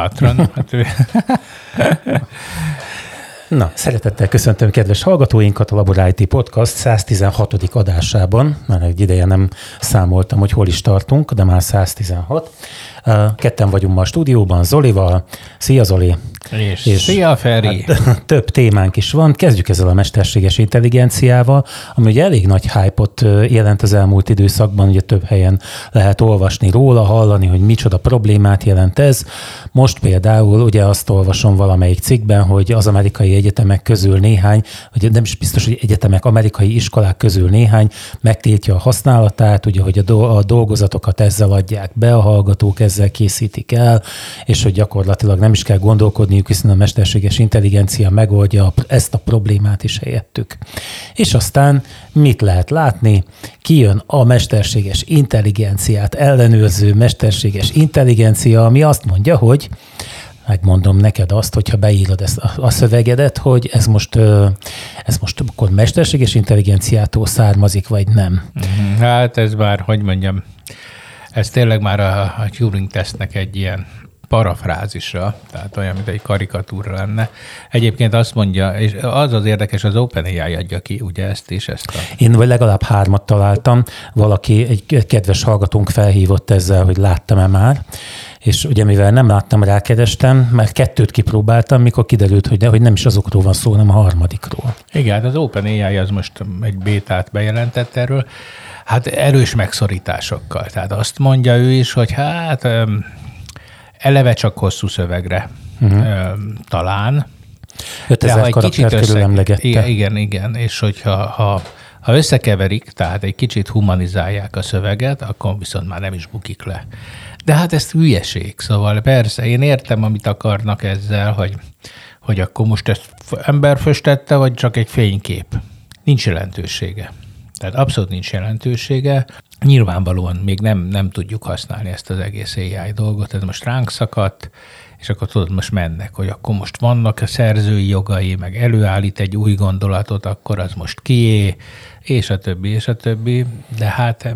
Bátran. Hát ő... Na, szeretettel köszöntöm kedves hallgatóinkat a Labor IT Podcast 116. adásában. Már egy ideje nem számoltam, hogy hol is tartunk, de már 116. Ketten vagyunk ma a stúdióban, Zolival. Szia Zoli! És, és szia Feri! Hát, több témánk is van. Kezdjük ezzel a mesterséges intelligenciával, ami ugye elég nagy hype-ot jelent az elmúlt időszakban, ugye több helyen lehet olvasni róla, hallani, hogy micsoda problémát jelent ez. Most például ugye azt olvasom valamelyik cikkben, hogy az amerikai egyetemek közül néhány, vagy nem is biztos, hogy egyetemek, amerikai iskolák közül néhány megtiltja a használatát, ugye, hogy a dolgozatokat ezzel adják be, a hallgatók ezzel készítik el, és hogy gyakorlatilag nem is kell gondolkodniuk, hiszen a mesterséges intelligencia megoldja ezt a problémát is helyettük. És aztán mit lehet látni? Kijön a mesterséges intelligenciát ellenőrző mesterséges intelligencia, ami azt mondja, hogy megmondom neked azt, hogyha beírod ezt a, a szövegedet, hogy ez most, ez most akkor mesterséges intelligenciától származik, vagy nem. Mhm. Hát ez már, hogy mondjam, ez tényleg már a, a Turing tesznek egy ilyen parafrázisra, tehát olyan, mint egy karikatúra lenne. Egyébként azt mondja, és az az érdekes, az OpenAI adja ki ugye ezt és ezt a... Én vagy legalább hármat találtam, valaki, egy kedves hallgatónk felhívott ezzel, hogy láttam-e már, és ugye mivel nem láttam, rákerestem, mert kettőt kipróbáltam, mikor kiderült, hogy, ne, hogy nem is azokról van szó, hanem a harmadikról. Igen, hát az OpenAI az most egy bétát bejelentett erről, hát erős megszorításokkal. Tehát azt mondja ő is, hogy hát eleve csak hosszú szövegre uh-huh. talán. 5000 ha egy kicsit össze... Igen, igen, igen, és hogyha ha, ha összekeverik, tehát egy kicsit humanizálják a szöveget, akkor viszont már nem is bukik le. De hát ez hülyeség, szóval persze, én értem, amit akarnak ezzel, hogy, hogy akkor most ezt ember föstette, vagy csak egy fénykép. Nincs jelentősége. Tehát abszolút nincs jelentősége. Nyilvánvalóan még nem, nem tudjuk használni ezt az egész AI dolgot, ez most ránk szakadt, és akkor tudod, most mennek, hogy akkor most vannak a szerzői jogai, meg előállít egy új gondolatot, akkor az most kié, és a többi, és a többi, de hát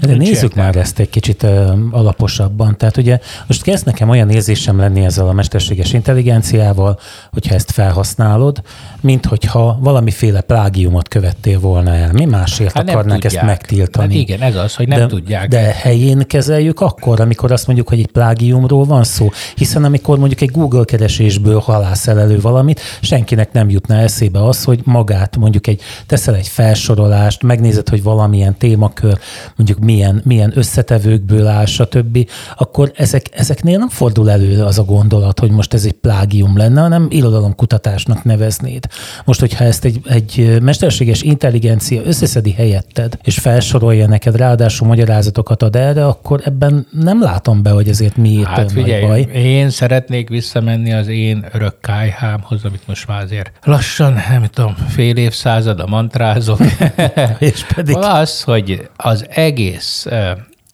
de nézzük értelme. már ezt egy kicsit uh, alaposabban. Tehát ugye most kezd nekem olyan érzésem lenni ezzel a mesterséges intelligenciával, hogyha ezt felhasználod, mint hogyha valamiféle plágiumot követtél volna el. Mi másért hát akarnák ezt megtiltani? Hát igen, ez az, hogy nem de, tudják. De helyén kezeljük akkor, amikor azt mondjuk, hogy egy plágiumról van szó. Hiszen amikor mondjuk egy Google keresésből halászel elő valamit, senkinek nem jutna eszébe az, hogy magát mondjuk egy, teszel egy felsorolást, megnézed, hogy valamilyen témakör, mondjuk mondjuk milyen, milyen összetevőkből áll, stb., akkor ezek, ezeknél nem fordul elő az a gondolat, hogy most ez egy plágium lenne, hanem irodalomkutatásnak neveznéd. Most, hogyha ezt egy, egy mesterséges intelligencia összeszedi helyetted, és felsorolja neked, ráadásul magyarázatokat ad erre, akkor ebben nem látom be, hogy ezért miért hát, figyelj, nagy baj. Én szeretnék visszamenni az én örök kájhámhoz, amit most már azért lassan, nem tudom, fél évszázad a mantrázok. és pedig... Az, hogy az egész egész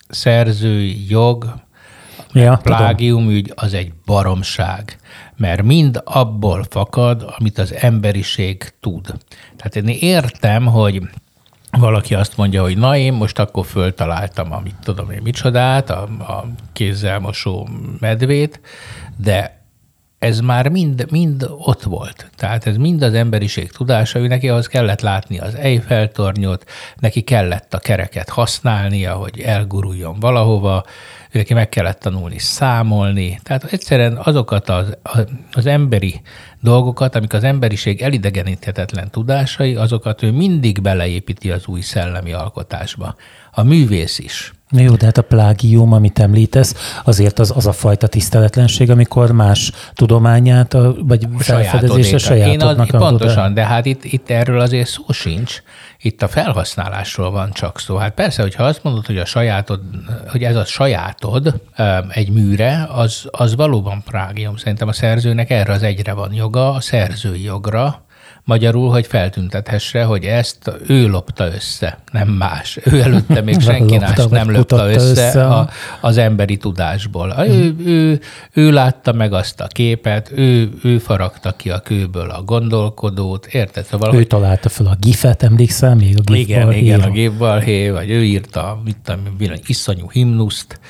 szerzői jog, ja, plágium ügy az egy baromság, mert mind abból fakad, amit az emberiség tud. Tehát én értem, hogy valaki azt mondja, hogy na én most akkor föltaláltam, amit tudom én micsodát, a, a kézzel mosó medvét, de ez már mind, mind ott volt. Tehát ez mind az emberiség tudása, ő neki ahhoz kellett látni az Eiffel-tornyot, neki kellett a kereket használnia, hogy elguruljon valahova, neki meg kellett tanulni számolni. Tehát egyszerűen azokat az, az emberi dolgokat, amik az emberiség elidegeníthetetlen tudásai, azokat ő mindig beleépíti az új szellemi alkotásba. A művész is jó, de hát a plágium, amit említesz, azért az, az a fajta tiszteletlenség, amikor más tudományát, vagy felfedezése sajátodnak. Én az, pontosan, de hát itt, itt erről azért szó sincs. Itt a felhasználásról van csak szó. Hát persze, hogyha azt mondod, hogy a sajátod, hogy ez a sajátod egy műre, az, az valóban plágium. Szerintem a szerzőnek erre az egyre van joga, a szerzői jogra, Magyarul, hogy feltüntethesse, hogy ezt ő lopta össze, nem más. Ő előtte még senki más nem lopta össze, össze a, az emberi tudásból. Hmm. Ő, ő, ő látta meg azt a képet, ő, ő faragta ki a kőből a gondolkodót, érted? Szóval, ő találta fel a gifet, emlékszel még? A gif igen, igen, a gif vagy ő írta mit tudom, iszonyú himnuszt,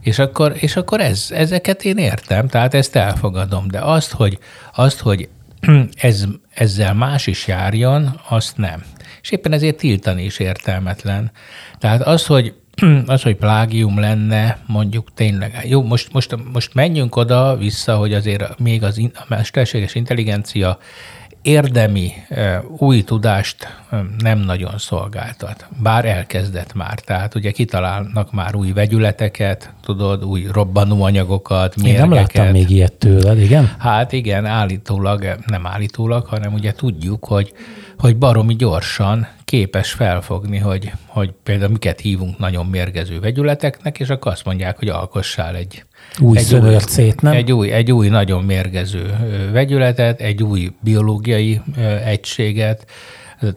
És akkor, és akkor ez, ezeket én értem, tehát ezt elfogadom, de azt, hogy, azt, hogy ez, ezzel más is járjon, azt nem. És éppen ezért tiltani is értelmetlen. Tehát az, hogy az, hogy plágium lenne, mondjuk tényleg. Jó, most, most, most menjünk oda vissza, hogy azért még az in, a mesterséges intelligencia érdemi új tudást nem nagyon szolgáltat, bár elkezdett már. Tehát ugye kitalálnak már új vegyületeket, tudod, új robbanóanyagokat, Én nem láttam még ilyet tőled, igen? Hát igen, állítólag, nem állítólag, hanem ugye tudjuk, hogy, hogy baromi gyorsan képes felfogni, hogy, hogy például miket hívunk nagyon mérgező vegyületeknek, és akkor azt mondják, hogy alkossál egy új egy szőrcét, nem? Egy új, egy új nagyon mérgező vegyületet, egy új biológiai egységet,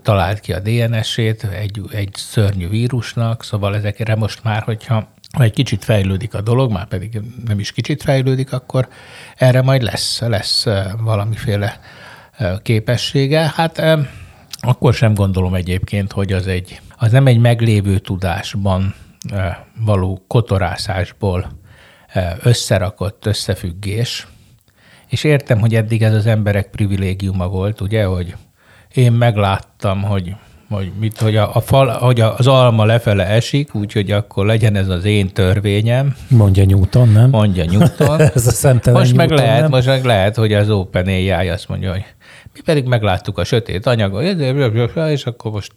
talált ki a DNS-ét egy, egy szörnyű vírusnak, szóval ezekre most már, hogyha ha egy kicsit fejlődik a dolog, már pedig nem is kicsit fejlődik, akkor erre majd lesz, lesz valamiféle képessége. Hát akkor sem gondolom egyébként, hogy az, egy, az nem egy meglévő tudásban való kotorászásból összerakott összefüggés, és értem, hogy eddig ez az emberek privilégiuma volt, ugye, hogy én megláttam, hogy hogy, mit, hogy, a, a fal, hogy az alma lefele esik, úgyhogy akkor legyen ez az én törvényem. Mondja Newton, nem? Mondja Newton. ez a szemtelen most Newton, meg lehet, nem? most meg lehet, hogy az OpenAI azt mondja, hogy mi pedig megláttuk a sötét anyagot, és akkor most...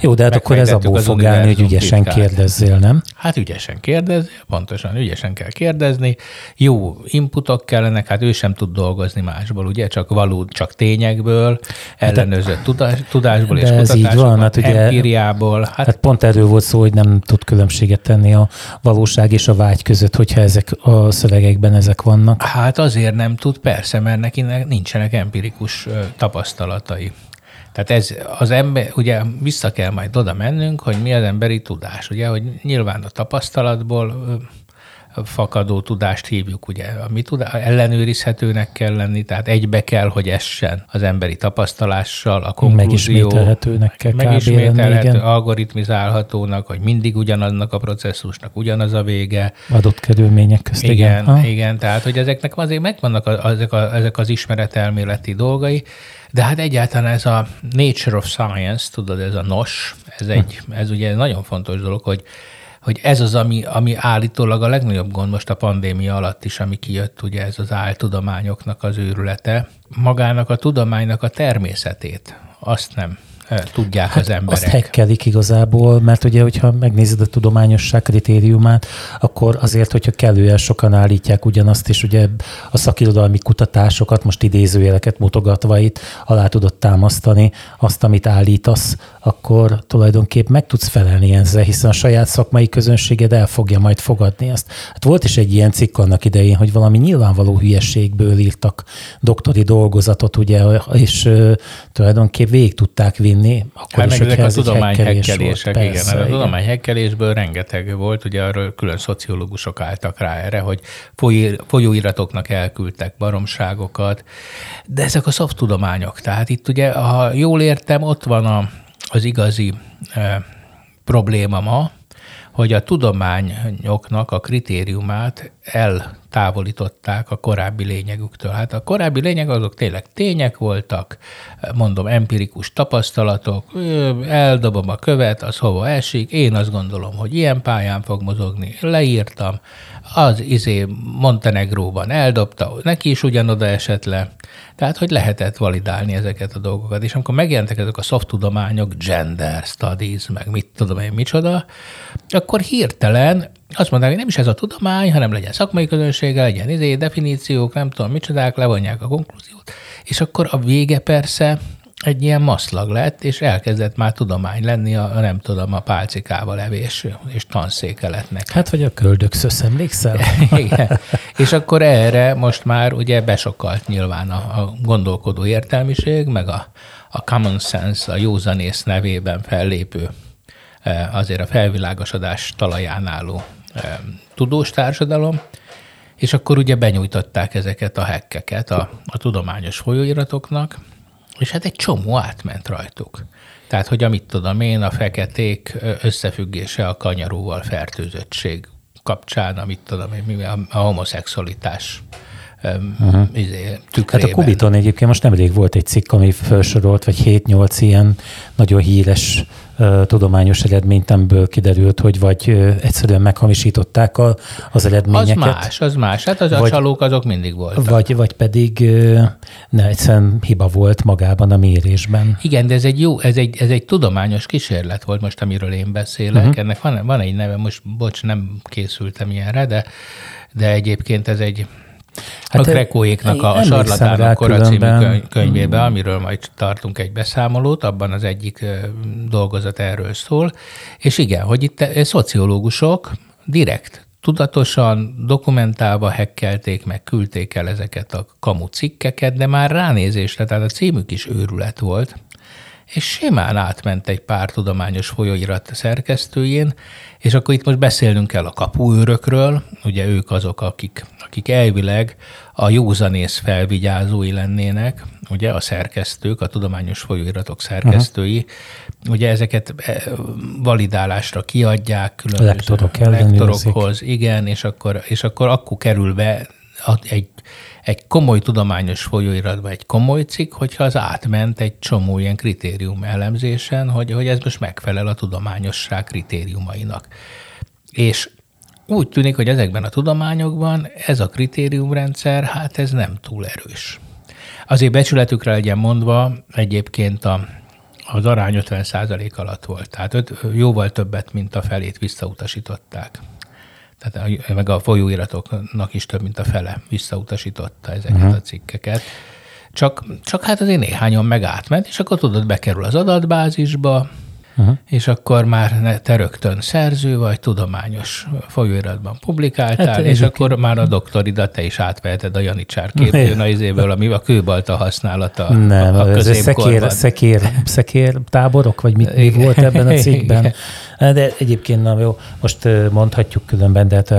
Jó, de hát akkor ez abból fog állni, hogy ügyesen titkát. kérdezzél, nem? Hát ügyesen kérdezzél, pontosan ügyesen kell kérdezni. Jó inputok kellenek, hát ő sem tud dolgozni másból, ugye? Csak való, csak tényekből, ellenőrzött tudás, tudásból és ez így van, hát ugye, empíriából. Hát, hát pont erről volt szó, hogy nem tud különbséget tenni a valóság és a vágy között, hogyha ezek a szövegekben ezek vannak. Hát azért nem tud, persze, mert neki nincsenek empirikus tapasztalatai. Tehát ez az ember, ugye vissza kell majd oda mennünk, hogy mi az emberi tudás, ugye, hogy nyilván a tapasztalatból fakadó tudást hívjuk, ugye, ami tudás, ellenőrizhetőnek kell lenni, tehát egybe kell, hogy essen az emberi tapasztalással, a konklúzió. Megismételhetőnek kell Megismételhető, lenni, algoritmizálhatónak, hogy mindig ugyanaznak a processzusnak ugyanaz a vége. Adott körülmények közt, igen. Igen, igen, tehát, hogy ezeknek azért megvannak a, ezek, a, ezek az ismeretelméleti dolgai, de hát egyáltalán ez a nature of science, tudod, ez a nos, ez, egy, ez ugye nagyon fontos dolog, hogy hogy ez az, ami, ami állítólag a legnagyobb gond most a pandémia alatt is, ami kijött, ugye ez az áltudományoknak az őrülete. Magának a tudománynak a természetét, azt nem tudják hát az emberek. Azt hekkelik igazából, mert ugye, hogyha megnézed a tudományosság kritériumát, akkor azért, hogyha kellően sokan állítják ugyanazt, és ugye a szakirodalmi kutatásokat, most idézőjeleket mutogatva itt alá tudod támasztani azt, amit állítasz, akkor tulajdonképp meg tudsz felelni ezzel, hiszen a saját szakmai közönséged el fogja majd fogadni ezt. Hát volt is egy ilyen cikk annak idején, hogy valami nyilvánvaló hülyességből írtak doktori dolgozatot, ugye, és tulajdonképp végig tudták vinni akkor hát is, ezek a tudomány hekkelések, igen, persze, a tudomány hekkelésből rengeteg volt, ugye arról külön szociológusok álltak rá erre, hogy folyóiratoknak elküldtek baromságokat, de ezek a tudományok, tehát itt ugye, ha jól értem, ott van a, az igazi probléma ma, hogy a tudományoknak a kritériumát eltávolították a korábbi lényegüktől. Hát a korábbi lényeg azok tényleg tények voltak, mondom, empirikus tapasztalatok, eldobom a követ, az hova esik, én azt gondolom, hogy ilyen pályán fog mozogni, leírtam, az izé Montenegróban eldobta, neki is ugyanoda esett le, tehát, hogy lehetett validálni ezeket a dolgokat. És amikor megjelentek ezek a szoftudományok, gender studies, meg mit tudom én, micsoda, akkor hirtelen azt hogy nem is ez a tudomány, hanem legyen szakmai közönsége, legyen izé, definíciók, nem tudom micsodák, levonják a konklúziót, és akkor a vége persze egy ilyen maszlag lett, és elkezdett már tudomány lenni a, nem tudom, a pálcikával levés és tanszékeletnek. Hát, vagy a köldökszösz, emlékszel? Igen. És akkor erre most már ugye besokalt nyilván a, a gondolkodó értelmiség, meg a, a common sense, a józanész nevében fellépő e, azért a felvilágosodás talaján álló tudós társadalom, és akkor ugye benyújtották ezeket a hekkeket a, a tudományos folyóiratoknak, és hát egy csomó átment rajtuk. Tehát, hogy amit tudom én, a feketék összefüggése a kanyaróval fertőzöttség kapcsán, amit tudom, a homoszexualitás uh-huh. izé, Hát a Kubiton egyébként most nemrég volt egy cikk, ami felsorolt, vagy 7-8 ilyen nagyon híres uh, tudományos eredménytemből kiderült, hogy vagy uh, egyszerűen meghamisították a, az eredményeket. Az más, az más. Hát az vagy, a csalók azok mindig voltak. Vagy, vagy pedig uh, ne, egyszerűen hiba volt magában a mérésben. Igen, de ez egy jó, ez egy, ez egy tudományos kísérlet volt most, amiről én beszélek. Uh-huh. Ennek van, van egy neve, most bocs, nem készültem ilyenre, de de egyébként ez egy Hát a Krekóéknak a Sarlatánok kora című könyvébe, amiről majd tartunk egy beszámolót, abban az egyik dolgozat erről szól. És igen, hogy itt szociológusok direkt, tudatosan, dokumentálva hekkelték, meg küldték el ezeket a kamu cikkeket, de már ránézésre, tehát a címük is őrület volt, és simán átment egy pár tudományos folyóirat szerkesztőjén, és akkor itt most beszélnünk kell a kapuőrökről, ugye ők azok, akik, akik elvileg a józanész felvigyázói lennének, ugye a szerkesztők, a tudományos folyóiratok szerkesztői, uh-huh. ugye ezeket e, validálásra kiadják különböző lektorok lektorokhoz, igen, és akkor, és akkor akkor kerül be egy egy komoly tudományos folyóiratba egy komoly cikk, hogyha az átment egy csomó ilyen kritérium elemzésen, hogy, hogy ez most megfelel a tudományosság kritériumainak. És úgy tűnik, hogy ezekben a tudományokban ez a kritériumrendszer, hát ez nem túl erős. Azért becsületükre legyen mondva, egyébként a, az arány 50% alatt volt, tehát öt, jóval többet, mint a felét visszautasították tehát meg a folyóiratoknak is több, mint a fele visszautasította ezeket uh-huh. a cikkeket. Csak, csak hát azért néhányan meg átment, és akkor tudod, bekerül az adatbázisba, uh-huh. és akkor már te rögtön szerző vagy, tudományos folyóiratban publikáltál, hát, és akkor már a doktoridat te is átveheted a Janicsár képzőn a izéből, ami a kőbalta használata Nem, a, a ez szekér, szekér, szekér táborok, vagy mit, mi volt ebben a cikkben? De egyébként na jó, most mondhatjuk különben, de hát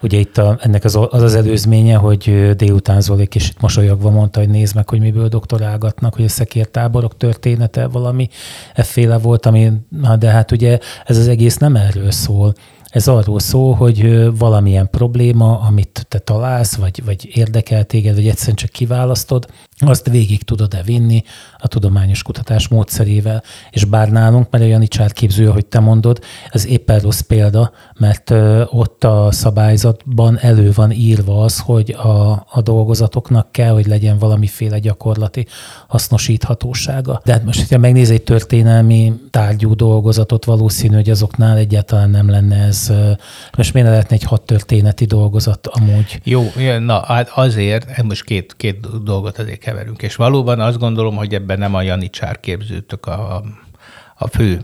ugye itt a, ennek az, az az előzménye, hogy délután Zoli kicsit mosolyogva mondta, hogy nézd meg, hogy miből doktorálgatnak, hogy a szekértáborok története valami efféle volt, ami, de hát ugye ez az egész nem erről szól. Ez arról szól, hogy valamilyen probléma, amit te találsz, vagy, vagy érdekel téged, vagy egyszerűen csak kiválasztod, azt végig tudod-e vinni a tudományos kutatás módszerével. És bár nálunk, mert a Janicsár képző, ahogy te mondod, ez éppen rossz példa, mert ott a szabályzatban elő van írva az, hogy a, a dolgozatoknak kell, hogy legyen valamiféle gyakorlati hasznosíthatósága. De hát most, hogyha megnéz egy történelmi tárgyú dolgozatot, valószínű, hogy azoknál egyáltalán nem lenne ez. Most miért lehetne egy hat történeti dolgozat amúgy? Jó, na hát azért, most két, két dolgot azért keverünk. És valóban azt gondolom, hogy ebben nem a Janicsár képzőtök a, a fő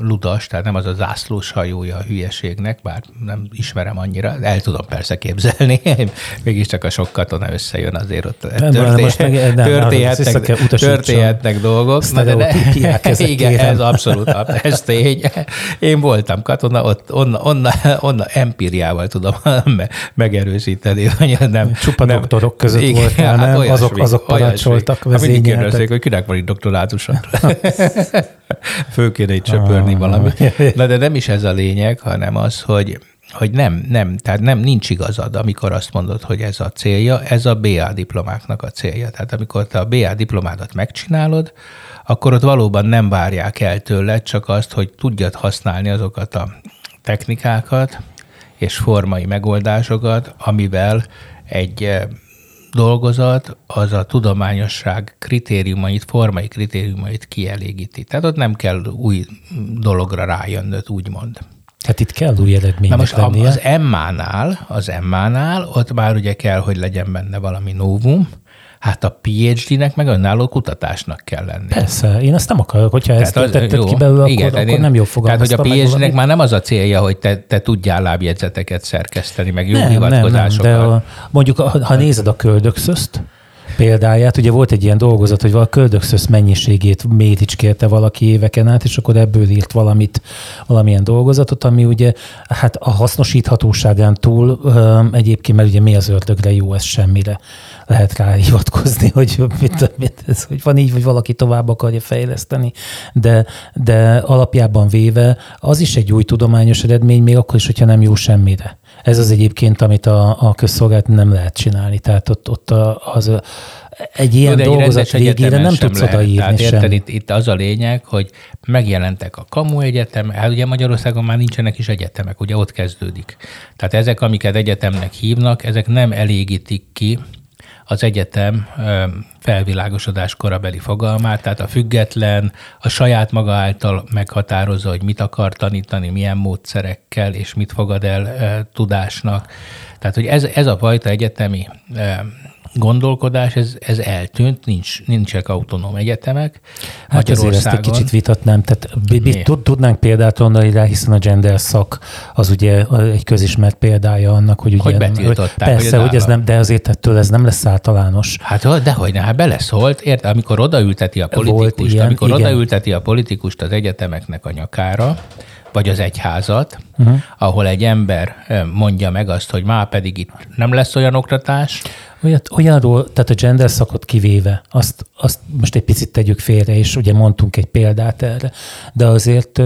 ludas, tehát nem az a zászlós hajója a hülyeségnek, bár nem ismerem annyira, el tudom persze képzelni, mégiscsak a sok katona összejön azért ott történhetnek, történhetnek, történhetnek dolgok. Na, de ne, igen, ez abszolút, ez tény. Én voltam katona, ott onna, onna, onna empíriával tudom megerősíteni, hogy nem. Csupa nem, doktorok között igen, volt, hát nem? Olyasmi, azok, azok parancsoltak, vezényeltek. hogy kinek van itt doktorátusa. Föl kéne itt söpörni ah. valami. Na de nem is ez a lényeg, hanem az, hogy hogy nem, nem, tehát nem, nincs igazad, amikor azt mondod, hogy ez a célja, ez a BA diplomáknak a célja. Tehát amikor te a BA diplomádat megcsinálod, akkor ott valóban nem várják el tőled csak azt, hogy tudjad használni azokat a technikákat és formai megoldásokat, amivel egy dolgozat az a tudományosság kritériumait, formai kritériumait kielégíti. Tehát ott nem kell új dologra rájönnöd, úgymond. Tehát itt kell új eredménynek Na most lennie. az Emma-nál, az Emma-nál ott már ugye kell, hogy legyen benne valami novum, Hát a PhD-nek meg önálló kutatásnak kell lenni. Persze, én azt nem akarok, hogyha tehát ezt az, tetted jó, ki belőle, igen, akkor, akkor nem jó fogalmaztam Tehát, hogy a PhD-nek már nem az a célja, hogy te, te tudjál lábjegyzeteket szerkeszteni, meg jó nem, hivatkozásokat. Nem, nem, de a, mondjuk, ha, ha nézed a köldökszözt, példáját. Ugye volt egy ilyen dolgozat, hogy a köldökszösz mennyiségét méticskérte valaki éveken át, és akkor ebből írt valamit, valamilyen dolgozatot, ami ugye hát a hasznosíthatóságán túl egyébként, mert ugye mi az ördögre jó, ez semmire lehet rá hivatkozni, hogy, mit, mit, ez, hogy van így, hogy valaki tovább akarja fejleszteni, de, de alapjában véve az is egy új tudományos eredmény, még akkor is, hogyha nem jó semmire. Ez az egyébként, amit a, a közszolgálat nem lehet csinálni. Tehát ott, ott az egy ilyen Tudod, dolgozat végére nem tudsz odaírni Tehát sem. Érted, itt, itt az a lényeg, hogy megjelentek a Kamu Egyetem, hát ugye Magyarországon már nincsenek is egyetemek, ugye ott kezdődik. Tehát ezek, amiket egyetemnek hívnak, ezek nem elégítik ki az egyetem felvilágosodás korabeli fogalmát, tehát a független, a saját maga által meghatározza, hogy mit akar tanítani, milyen módszerekkel, és mit fogad el tudásnak. Tehát, hogy ez, ez a fajta egyetemi gondolkodás, ez, ez eltűnt, nincs, nincsenek autonóm egyetemek. Hát ezért ezt egy kicsit vitatnám. Tehát tudnánk példát mondani rá, hiszen a gender szak az ugye egy közismert példája annak, hogy ugye... Hogy betiltották. Persze, hogy, hogy ez nem, de azért ettől ez nem lesz általános. Hát dehogy ne, hát beleszólt, érte, amikor odaülteti a politikust, ilyen, amikor igen. odaülteti a politikust az egyetemeknek a nyakára, vagy az egyházat, uh-huh. ahol egy ember mondja meg azt, hogy már pedig itt nem lesz olyan oktatás. Olyat, olyanról, tehát a gender szakot kivéve, azt, azt most egy picit tegyük félre, és ugye mondtunk egy példát erre, de azért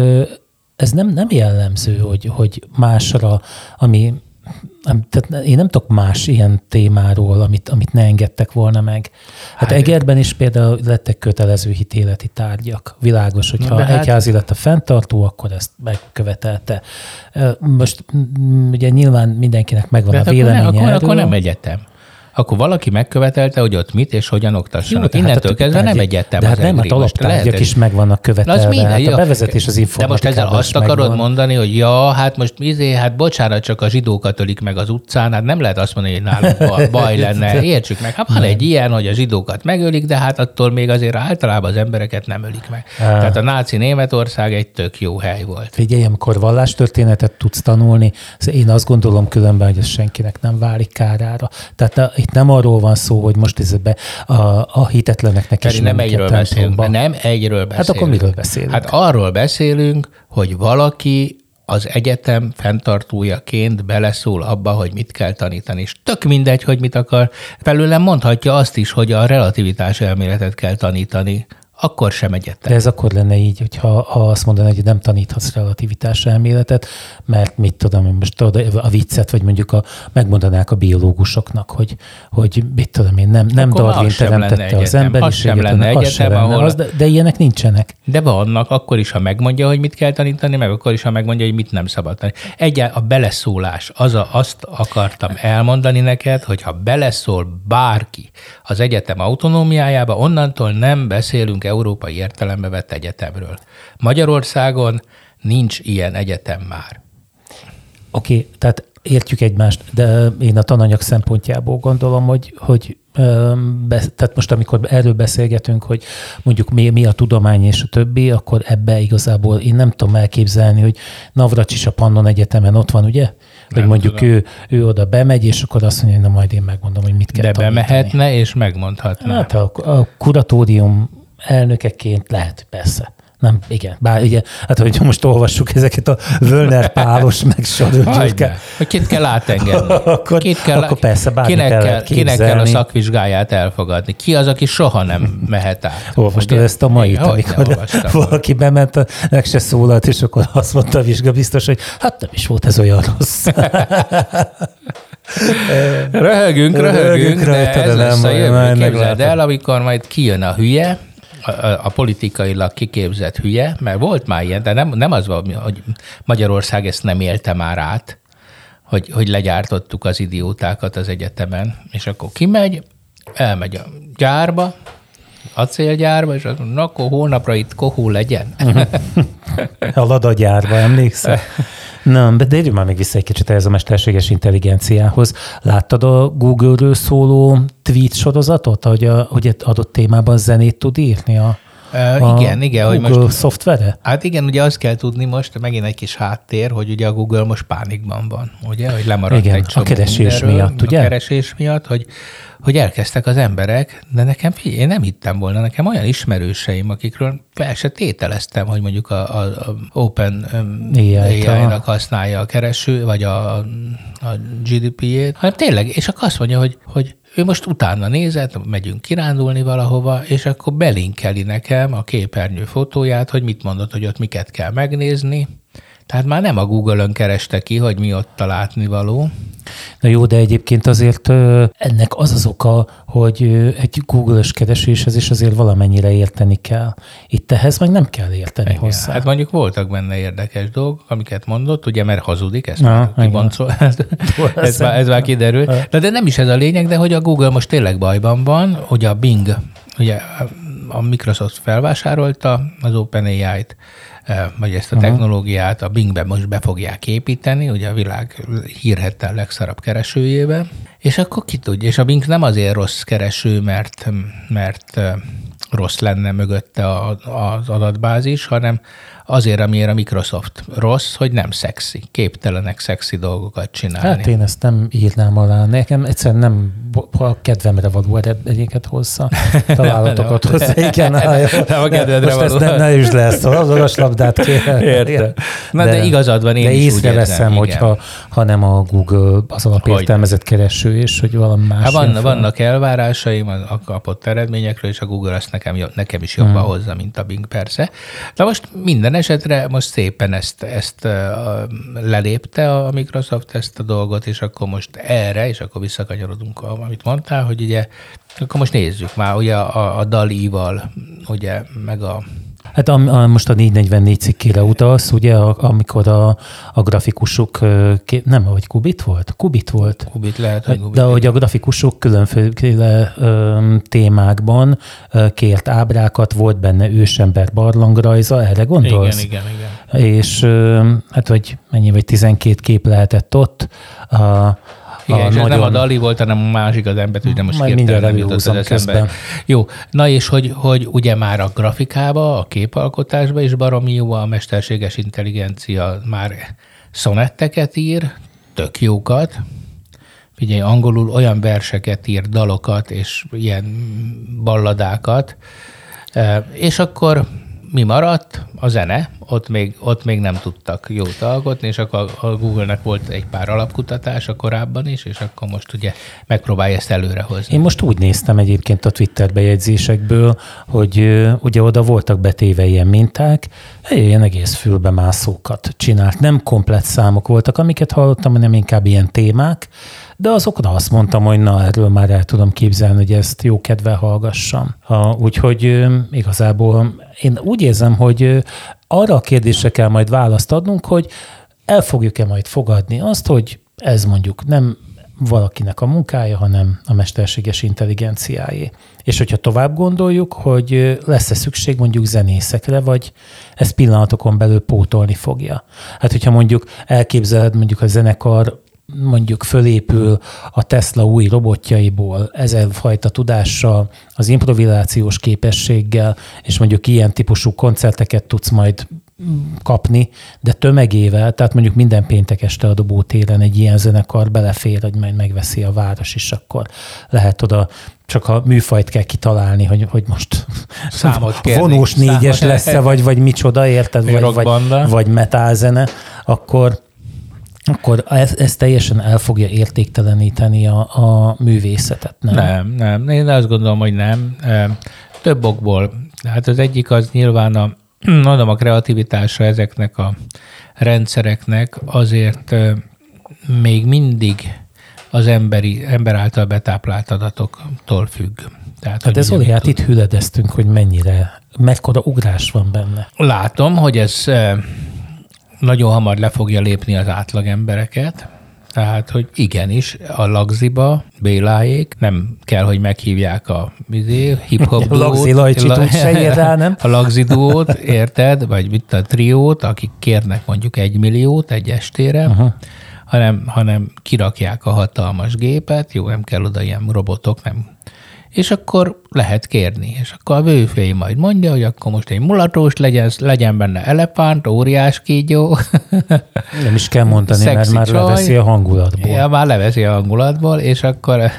ez nem, nem jellemző, hogy, hogy másra, ami nem, tehát én nem tudok más ilyen témáról, amit, amit ne engedtek volna meg. Hát, hát Egerben is például lettek kötelező hitéleti tárgyak. Világos, hogyha hát, egyházi lett a fenntartó, akkor ezt megkövetelte. Most ugye nyilván mindenkinek megvan a véleménye akkor, ne, akkor, akkor nem egyetem akkor valaki megkövetelte, hogy ott mit és hogyan oktassanak. Jó, Innentől hát kezdve nem egyetem De hát nem, a alaptárgyak is meg vannak követelve. Az minden, hát a bevezetés az De most ezzel azt akarod megvan. mondani, hogy ja, hát most izé, hát bocsánat, csak a zsidókat ölik meg az utcán, hát nem lehet azt mondani, hogy nálunk baj lenne. Értsük meg. Hát van egy ilyen, hogy a zsidókat megölik, de hát attól még azért általában az embereket nem ölik meg. Tehát a náci Németország egy tök jó hely volt. Figyelj, amikor vallástörténetet tudsz tanulni, én azt gondolom különben, hogy ez senkinek nem válik kárára. Tehát itt nem arról van szó, hogy most ez be a, a hitetleneknek is nem egyről beszélünk. Nem egyről beszélünk. Hát akkor miről beszélünk? Hát arról beszélünk, hogy valaki az egyetem fenntartójaként beleszól abba, hogy mit kell tanítani. És tök mindegy, hogy mit akar. Felőlem mondhatja azt is, hogy a relativitás elméletet kell tanítani akkor sem egyetem. De ez akkor lenne így, hogyha ha azt mondaná, hogy nem taníthatsz relativitás elméletet, mert mit tudom, most tudod, a viccet, vagy mondjuk a, megmondanák a biológusoknak, hogy, hogy mit tudom én, nem, nem Darwin teremtette az emberiséget. Az sem lenne egyetem, az sem lenne, ahol... az, de, de ilyenek nincsenek. De vannak, akkor is, ha megmondja, hogy mit kell tanítani, meg akkor is, ha megmondja, hogy mit nem szabad tanítani. Egyáltalán a beleszólás, az a, azt akartam elmondani neked, hogy ha beleszól bárki az egyetem autonómiájába, onnantól nem beszélünk európai értelembe vett egyetemről. Magyarországon nincs ilyen egyetem már. Oké, okay, tehát értjük egymást, de én a tananyag szempontjából gondolom, hogy, hogy tehát most amikor erről beszélgetünk, hogy mondjuk mi, mi a tudomány és a többi, akkor ebbe igazából én nem tudom elképzelni, hogy Navracsis a Pannon Egyetemen ott van, ugye? Hogy nem mondjuk ő, ő oda bemegy, és akkor azt mondja, hogy na majd én megmondom, hogy mit kell De tanítani. bemehetne és megmondhatna. Hát a, a kuratórium elnökeként lehet, persze. Nem, igen. Bár ugye, hát hogy most olvassuk ezeket a Völner Pálos meg Hogy kit kell átengedni. akkor, kit kell, akkor persze kinek kell, kinek kell a szakvizsgáját elfogadni? Ki az, aki soha nem mehet át? Olvastad ezt a mai, amikor valaki bement, meg se szólalt, és akkor azt mondta a vizsga biztos, hogy hát nem is volt ez olyan rossz. röhögünk, röhögünk, röhögünk de rajta, ez de lesz a jövő. Képzeld el, amikor majd kijön a hülye, a, a politikailag kiképzett hülye, mert volt már ilyen, de nem, nem az van, hogy Magyarország ezt nem élte már át, hogy, hogy legyártottuk az idiótákat az egyetemen, és akkor kimegy, elmegy a gyárba, acélgyárba, és azt mondja, na, akkor holnapra itt kohó legyen. a Lada gyárba, emlékszel? Nem, de térjünk már még vissza egy kicsit ehhez a mesterséges intelligenciához. Láttad a Google-ről szóló tweet sorozatot, hogy, a, hogy adott témában zenét tud írni a, Uh, igen, igen. Google hogy most, szoftvere? Hát igen, ugye azt kell tudni most, megint egy kis háttér, hogy ugye a Google most pánikban van, ugye, hogy lemaradt igen, egy csomó a keresés miatt, ugye? A keresés miatt, hogy hogy elkezdtek az emberek, de nekem figyelj, én nem hittem volna, nekem olyan ismerőseim, akikről fel se tételeztem, hogy mondjuk a, a, a Open um, AI-nak használja a kereső, vagy a, a GDP-jét, hanem tényleg, és akkor azt mondja, hogy, hogy ő most utána nézett, megyünk kirándulni valahova, és akkor belinkeli nekem a képernyő fotóját, hogy mit mondott, hogy ott miket kell megnézni, Tehát már nem a Google-ön kereste ki, hogy mi ott a látnivaló. Na jó, de egyébként azért ennek az az oka, hogy egy Google-ös kereséshez is azért valamennyire érteni kell. Itt ehhez meg nem kell érteni Igen. hozzá. Hát mondjuk voltak benne érdekes dolgok, amiket mondott, ugye, mert hazudik, ezt Na, kiboncol, ez, ez, már, ez már kiderül. De, de nem is ez a lényeg, de hogy a Google most tényleg bajban van, hogy a Bing, ugye a Microsoft felvásárolta az OpenAI-t, vagy ezt a uh-huh. technológiát a Bingbe most be fogják építeni, ugye a világ hírhettel legszarabb keresőjébe, és akkor ki tudja, és a Bing nem azért rossz kereső, mert, mert rossz lenne mögötte az adatbázis, hanem azért, amiért a Microsoft rossz, hogy nem szexi, képtelenek szexi dolgokat csinálni. Hát én ezt nem írnám alá. Nekem egyszerűen nem a kedvemre való egyébként hozzá találatokat hozzá. Igen, nem, nem a kedvedre Most ezt nem, ne is lesz, az orosz labdát kérem. Na de, de igazad van, én de is észreveszem, hogyha ha nem a Google az alapértelmezett kereső, és hogy valami más. Hát van, vannak elvárásaim a kapott eredményekről, és a Google azt nekem, nekem is jobban hmm. hozza, mint a Bing persze. De most minden esetre most szépen ezt, ezt lelépte a Microsoft ezt a dolgot, és akkor most erre, és akkor visszakanyarodunk, amit mondtál, hogy ugye, akkor most nézzük már, ugye a, a Dali-val, ugye, meg a Hát a, a, most a 444 cikkére utalsz, ugye, a, amikor a, a grafikusok, nem, hogy Kubit volt? Kubit volt. Kubit lehet, hogy Kubit. De hogy a grafikusok különféle ö, témákban ö, kért ábrákat, volt benne ősember barlangrajza, erre gondolsz? Igen, igen, igen. És ö, hát, vagy mennyi, vagy 12 kép lehetett ott. A, igen, a és nagyon... nem a Dali volt, hanem a másik az embetű, de most hirtelen nem jutott az eszembe. Jó, na és hogy, hogy ugye már a grafikába, a képalkotásba is baromi jó a mesterséges intelligencia, már szonetteket ír, tök jókat, Figyelj, angolul olyan verseket ír, dalokat és ilyen balladákat, és akkor mi maradt? A zene, ott még, ott még nem tudtak jót alkotni, és akkor a Google-nek volt egy pár alapkutatása korábban is, és akkor most ugye megpróbálja ezt előrehozni. Én most úgy néztem egyébként a Twitter bejegyzésekből, hogy ugye oda voltak betéve ilyen minták, ilyen egész fülbe mászókat csinált. Nem komplet számok voltak, amiket hallottam, hanem inkább ilyen témák, de azokra azt mondtam, hogy na, erről már el tudom képzelni, hogy ezt jó kedvel hallgassam. Úgyhogy igazából én úgy érzem, hogy arra a kérdésre kell majd választ adnunk, hogy el fogjuk-e majd fogadni azt, hogy ez mondjuk nem valakinek a munkája, hanem a mesterséges intelligenciáé. És hogyha tovább gondoljuk, hogy lesz-e szükség mondjuk zenészekre, vagy ez pillanatokon belül pótolni fogja. Hát, hogyha mondjuk elképzeled mondjuk a zenekar mondjuk fölépül a Tesla új robotjaiból ezen fajta tudással, az improvizációs képességgel, és mondjuk ilyen típusú koncerteket tudsz majd kapni, de tömegével, tehát mondjuk minden péntek este a dobótéren egy ilyen zenekar belefér, hogy majd megveszi a város, és akkor lehet oda csak a műfajt kell kitalálni, hogy, hogy most Számot kérni, vonós négyes lesz-e, vagy, vagy micsoda, érted? Vagy, vagy, vagy metálzene, akkor akkor ez, ez teljesen el fogja értékteleníteni a, a művészetet, nem? Nem, nem. Én azt gondolom, hogy nem. Több okból. Hát az egyik az nyilván a, mondom, a kreativitása ezeknek a rendszereknek azért még mindig az emberi, ember által betáplált adatoktól függ. Tehát, hát ez olyan, hát itt hüledeztünk, hogy mennyire, mekkora ugrás van benne. Látom, hogy ez nagyon hamar le fogja lépni az átlag embereket, tehát, hogy igenis, a lagziba Béláék nem kell, hogy meghívják a izé, hip-hop duót. Lagzi Lajcsi se rá, nem? A lagzi duót, érted? Vagy mit a triót, akik kérnek mondjuk egy milliót egy estére, uh-huh. hanem, hanem kirakják a hatalmas gépet, jó, nem kell oda ilyen robotok, nem és akkor lehet kérni. És akkor a vőfély majd mondja, hogy akkor most egy mulatós legyen, legyen benne elepánt, óriás kígyó. Nem is kell mondani, mert már csaj. leveszi a hangulatból. Ja, már leveszi a hangulatból, és akkor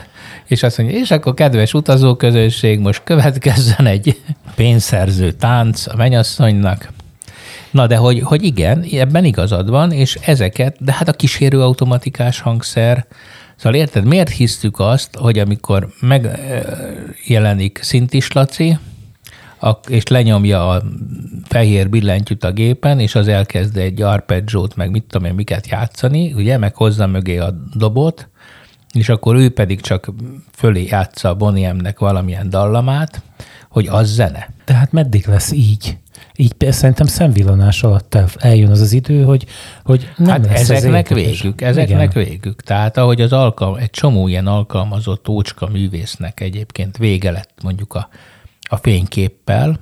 és azt mondja, és akkor kedves utazóközönség, most következzen egy pénzszerző tánc a menyasszonynak. Na de hogy, hogy igen, ebben igazad van, és ezeket, de hát a kísérő automatikás hangszer, Szóval érted, miért hisztük azt, hogy amikor megjelenik Szintis Laci, és lenyomja a fehér billentyűt a gépen, és az elkezd egy arpeggiót, meg mit tudom én, miket játszani, ugye, meg hozza mögé a dobot, és akkor ő pedig csak fölé játsza a Bonnie valamilyen dallamát, hogy az zene. Tehát meddig lesz így? Így szerintem szemvillanás alatt eljön az az idő, hogy, hogy nem hát lesz ezeknek ez végük, ezeknek Igen. végük. Tehát ahogy az alkalm, egy csomó ilyen alkalmazott ócska művésznek egyébként vége lett mondjuk a, a fényképpel,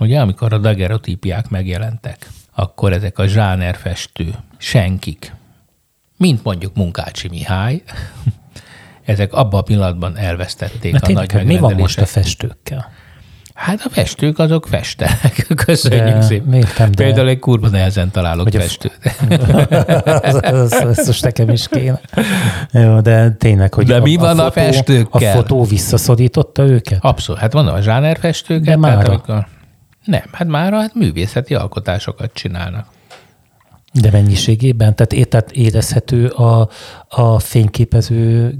ugye amikor a dagerotípiák megjelentek, akkor ezek a zsánerfestő senkik, mint mondjuk Munkácsi Mihály, ezek abban a pillanatban elvesztették Na, a tényleg, nagy Mi van most a festőkkel? Hát a festők azok festenek. Köszönjük de, szépen. Értem, de... Például egy kurva nehezen találok Hogy festőt. Ez most nekem is kéne. Jó, de tényleg, hogy de a, mi van a, fotó, a festőkkel? A fotó visszaszorította őket? Abszolút. Hát van a zsánerfestőket. De már amikor... Nem, hát már hát művészeti alkotásokat csinálnak. De mennyiségében? Tehát, tehát érezhető a, a fényképező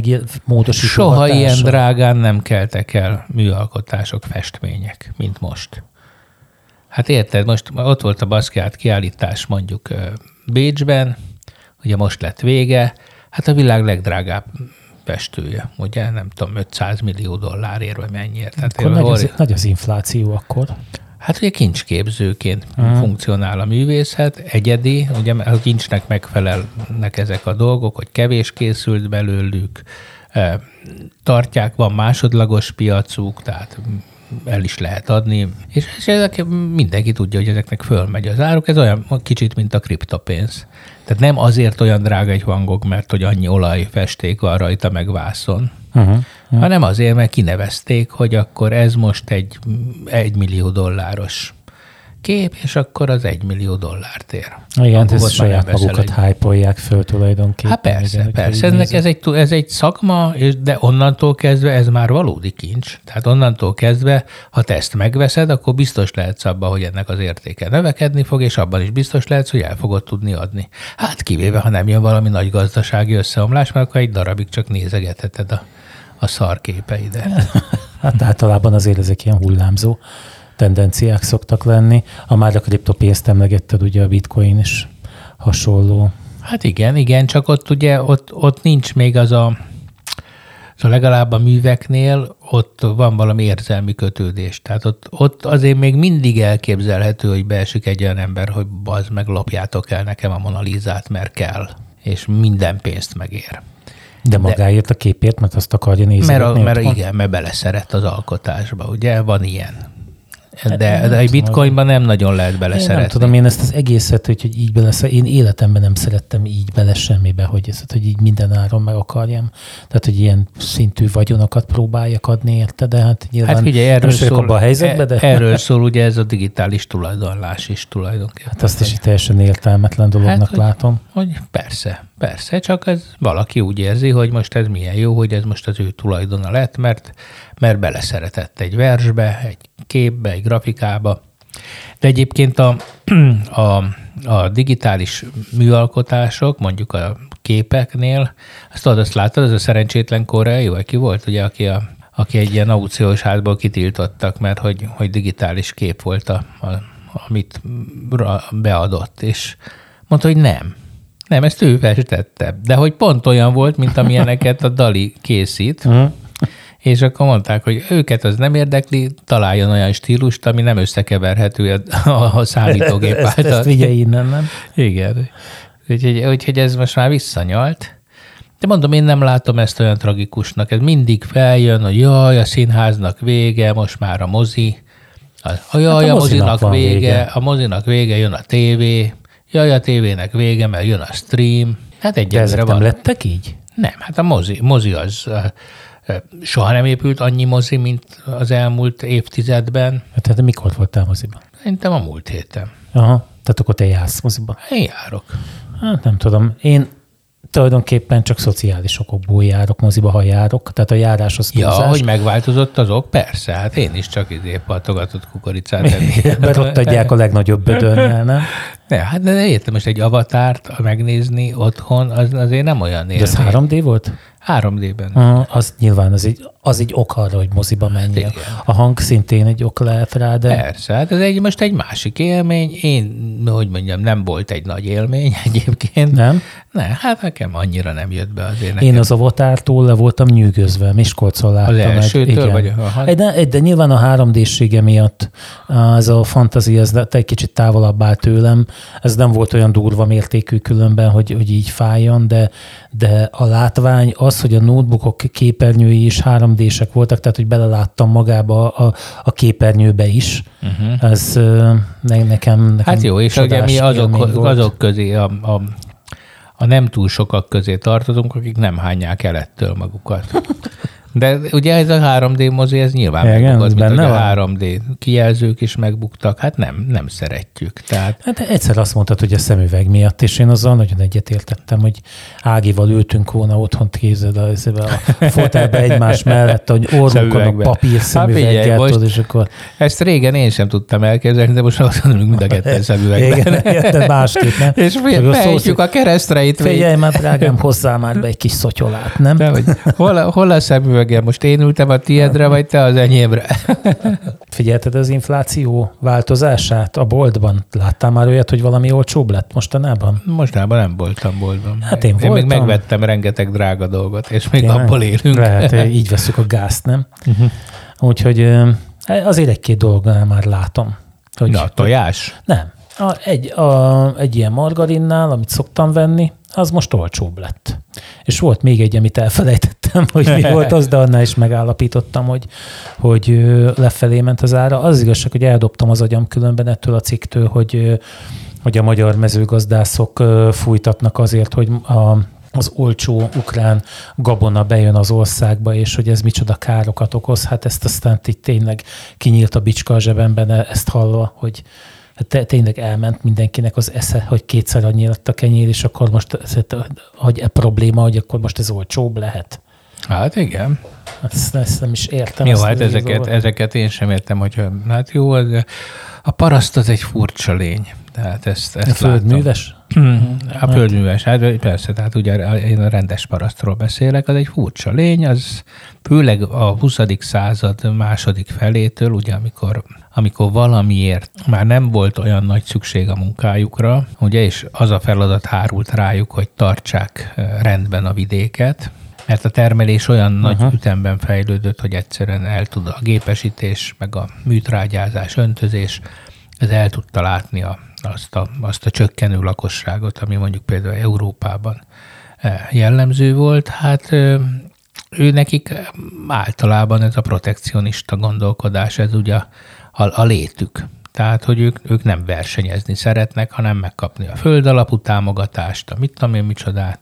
gép megmódosító Soha ilyen drágán nem keltek el műalkotások, festmények, mint most. Hát érted, most ott volt a Baszkiát kiállítás mondjuk Bécsben, ugye most lett vége, hát a világ legdrágább festője, ugye nem tudom, 500 millió dollárért, vagy mennyiért. Tehát akkor nagy, az, nagy az infláció akkor. Hát ugye kincsképzőként uh-huh. funkcionál a művészet, egyedi, ugye a kincsnek megfelelnek ezek a dolgok, hogy kevés készült belőlük, e, tartják, van másodlagos piacuk, tehát el is lehet adni, és, és ezek, mindenki tudja, hogy ezeknek fölmegy az áruk, ez olyan kicsit, mint a kriptopénz. Tehát nem azért olyan drága egy hangok, mert hogy annyi olajfesték van rajta meg vászon, uh-huh, uh-huh. hanem azért, mert kinevezték, hogy akkor ez most egy, egy millió dolláros kép, és akkor az egy millió dollárt ér. Igen, ez saját magukat hype föl tulajdonképpen. Hát persze, igen, persze. Ennek ez egy, ez egy szakma, és de onnantól kezdve ez már valódi kincs. Tehát onnantól kezdve, ha te ezt megveszed, akkor biztos lehetsz abban, hogy ennek az értéke növekedni fog, és abban is biztos lehetsz, hogy el fogod tudni adni. Hát kivéve, ha nem jön valami nagy gazdasági összeomlás, mert akkor egy darabig csak nézegetheted a, a szarképeidet. Hát általában azért ezek ilyen hullámzó tendenciák szoktak lenni. A már a kriptopénzt emlegetted, ugye a bitcoin is hasonló. Hát igen, igen, csak ott ugye ott, ott nincs még az a, szóval legalább a műveknél ott van valami érzelmi kötődés. Tehát ott, ott azért még mindig elképzelhető, hogy beesik egy olyan ember, hogy bazd meg, lopjátok el nekem a Monalizát, mert kell, és minden pénzt megér. De magáért De, a képért, mert azt akarja nézni. Mert, a, mert igen, mert beleszeret az alkotásba, ugye? Van ilyen. Hát de, de egy bitcoinban nem nagyon lehet beleszeretni. Én nem tudom, én ezt az egészet, hogy, hogy így bele, én életemben nem szerettem így bele semmibe, hogy, ezt, hogy így minden áron meg akarjam. Tehát, hogy ilyen szintű vagyonokat próbáljak adni érte, de hát nyilván hát figyelj, erről szól, a helyzetbe, de... erről szól ugye ez a digitális tulajdonlás is tulajdonképpen. Hát azt is teljesen értelmetlen dolognak hát, hogy, látom. Hogy persze, persze, csak ez valaki úgy érzi, hogy most ez milyen jó, hogy ez most az ő tulajdona lett, mert, mert beleszeretett egy versbe, egy képbe, egy grafikába. De egyébként a, a, a digitális műalkotások, mondjuk a képeknél, azt tudod, azt láttad, az a szerencsétlen koreai, vagy ki volt, ugye, aki, a, aki egy ilyen aukciós házból kitiltottak, mert hogy, hogy digitális kép volt, a, a, amit beadott, és mondta, hogy nem. Nem, ezt ő festette. De hogy pont olyan volt, mint amilyeneket a Dali készít, uh-huh és akkor mondták, hogy őket az nem érdekli, találjon olyan stílust, ami nem összekeverhető a, a számítógép által. ezt, ezt vigye innen, nem? Igen. Úgyhogy, úgyhogy ez most már visszanyalt. De mondom, én nem látom ezt olyan tragikusnak. Ez mindig feljön, hogy jaj, a színháznak vége, most már a mozi. A, jaj, hát a, a mozinak, mozinak vége, vége, a mozinak vége, jön a tévé. Jaj, a tévének vége, mert jön a stream. Hát egyelőre van. nem lettek így? Nem, hát a mozi, mozi az Soha nem épült annyi mozi, mint az elmúlt évtizedben. Hát, tehát mikor voltál moziban? Szerintem a múlt héten. Aha, tehát akkor te jársz moziban? Én járok. Hát nem tudom. Én tulajdonképpen csak szociális okokból járok moziba, ha járok. Tehát a járás az túlzás. Ja, hogy megváltozott az ok? Persze, hát én is csak idé pattogatott kukoricát Mert ott adják a legnagyobb bödörnél, nem? Ne, hát de értem, most egy avatárt megnézni otthon, az azért nem olyan élmény. De ez 3D volt? 3D-ben. Uh, az nyilván az egy, az egy ok arra, hogy moziba menjél. Hát a hang szintén egy ok lehet rá, de... Persze, hát ez egy, most egy másik élmény. Én, hogy mondjam, nem volt egy nagy élmény egyébként. Nem? Ne, hát nekem annyira nem jött be azért nekem. Én az Avotártól le voltam nyűgözve, Miskolcon láttam. Az elsőtől? Vagy, egy, de, de, nyilván a 3D-sége miatt ez a fantazi, ez egy kicsit távolabb áll tőlem. Ez nem volt olyan durva mértékű különben, hogy, hogy így fájjon, de, de a látvány, az, hogy a notebookok képernyői is 3D-sek voltak, tehát hogy beleláttam magába a, a képernyőbe is, uh-huh. ez ne, nekem, nekem Hát jó, és ugye mi azok, azok közé a, a a nem túl sokak közé tartozunk, akik nem hányják el ettől magukat. De ugye ez a 3D mozi, ez nyilván Igen, megbukott, mint benne a 3D kijelzők is megbuktak. Hát nem, nem szeretjük. Tehát... Hát egyszer azt mondtad, hogy a szemüveg miatt, és én azzal nagyon egyetértettem, hogy Ágival ültünk volna otthon kézed a, a fotelbe egymás mellett, hogy orrunkon a papír hát szemüveggel, hát tudod, és akkor... Ezt régen én sem tudtam elképzelni, de most azt mondjuk mind a ketten szemüvegben. Igen, de másképp, nem? És fejtjük a keresztreit. Figyelj már, drágám, hozzá már be egy kis szotyolát, nem? De, hogy hol, hol a szemüveg szemüvegem. Most én ültem a tiédre, vagy te az enyémre? Figyelted az infláció változását a boltban? Láttál már olyat, hogy valami olcsóbb lett mostanában? Mostanában nem voltam boltban. Hát én, én voltam. még megvettem rengeteg drága dolgot, és még Tényleg? abból élünk. Lehet, így veszük a gázt, nem? Uh-huh. Úgyhogy azért egy-két dolgnál már látom. Hogy Na, tojás? Nem. A, egy, a, egy ilyen margarinnál, amit szoktam venni, az most olcsóbb lett. És volt még egy, amit elfelejtettem, hogy mi volt az, de annál is megállapítottam, hogy, hogy lefelé ment az ára. Az, az igazság, hogy eldobtam az agyam különben ettől a cikktől, hogy, hogy a magyar mezőgazdászok fújtatnak azért, hogy a az olcsó ukrán gabona bejön az országba, és hogy ez micsoda károkat okoz. Hát ezt aztán így tényleg kinyílt a bicska a zsebemben ezt hallva, hogy, te, tényleg elment mindenkinek az esze, hogy kétszer annyi lett a kenyér, és akkor most, hogy e probléma, hogy akkor most ez olcsóbb lehet. Hát igen. Ezt, ezt nem is értem. Jó, hát ezeket, ezeket én sem értem, hogy hát jó, a paraszt az egy furcsa lény. Tehát ezt, ezt a földműves? A földműves, hát persze, tehát ugye én a rendes parasztról beszélek, az egy furcsa lény, az főleg a 20. század második felétől, ugye amikor, amikor valamiért már nem volt olyan nagy szükség a munkájukra, ugye, és az a feladat hárult rájuk, hogy tartsák eh, rendben a vidéket, mert a termelés olyan uh-huh. nagy ütemben fejlődött, hogy egyszerűen el tud a gépesítés, meg a műtrágyázás, öntözés, ez el tudta látni a azt a, azt a csökkenő lakosságot, ami mondjuk például Európában eh, jellemző volt, hát ő nekik általában ez a protekcionista gondolkodás, ez ugye a, a, a létük. Tehát, hogy ők, ők nem versenyezni szeretnek, hanem megkapni a föld alapú támogatást, a mit tudom én micsodát,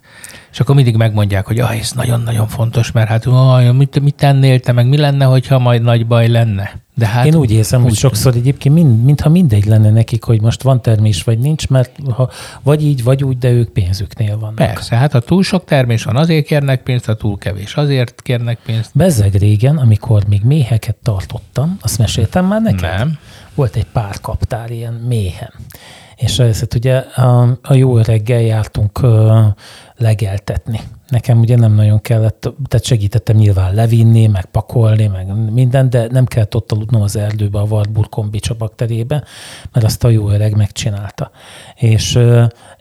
és akkor mindig megmondják, hogy ah, ez nagyon-nagyon fontos, mert hát ah, mit, mit tennél te, meg mi lenne, hogyha majd nagy baj lenne? De hát Én úgy érzem, úgy hogy sokszor egyébként mind, mintha mindegy lenne nekik, hogy most van termés vagy nincs, mert ha vagy így, vagy úgy, de ők pénzüknél vannak. Persze, hát ha túl sok termés van, azért kérnek pénzt, ha túl kevés, azért kérnek pénzt. Bezeg régen, amikor még méheket tartottam, azt meséltem már neked? Nem. Volt egy pár kaptár ilyen méhem. És ezt ugye a, a jó öreggel jártunk legeltetni. Nekem ugye nem nagyon kellett, tehát segítettem nyilván levinni, meg pakolni, meg minden, de nem kellett ott aludnom az erdőbe, a Wartburg kombicsa bakterébe, mert azt a jó öreg megcsinálta. És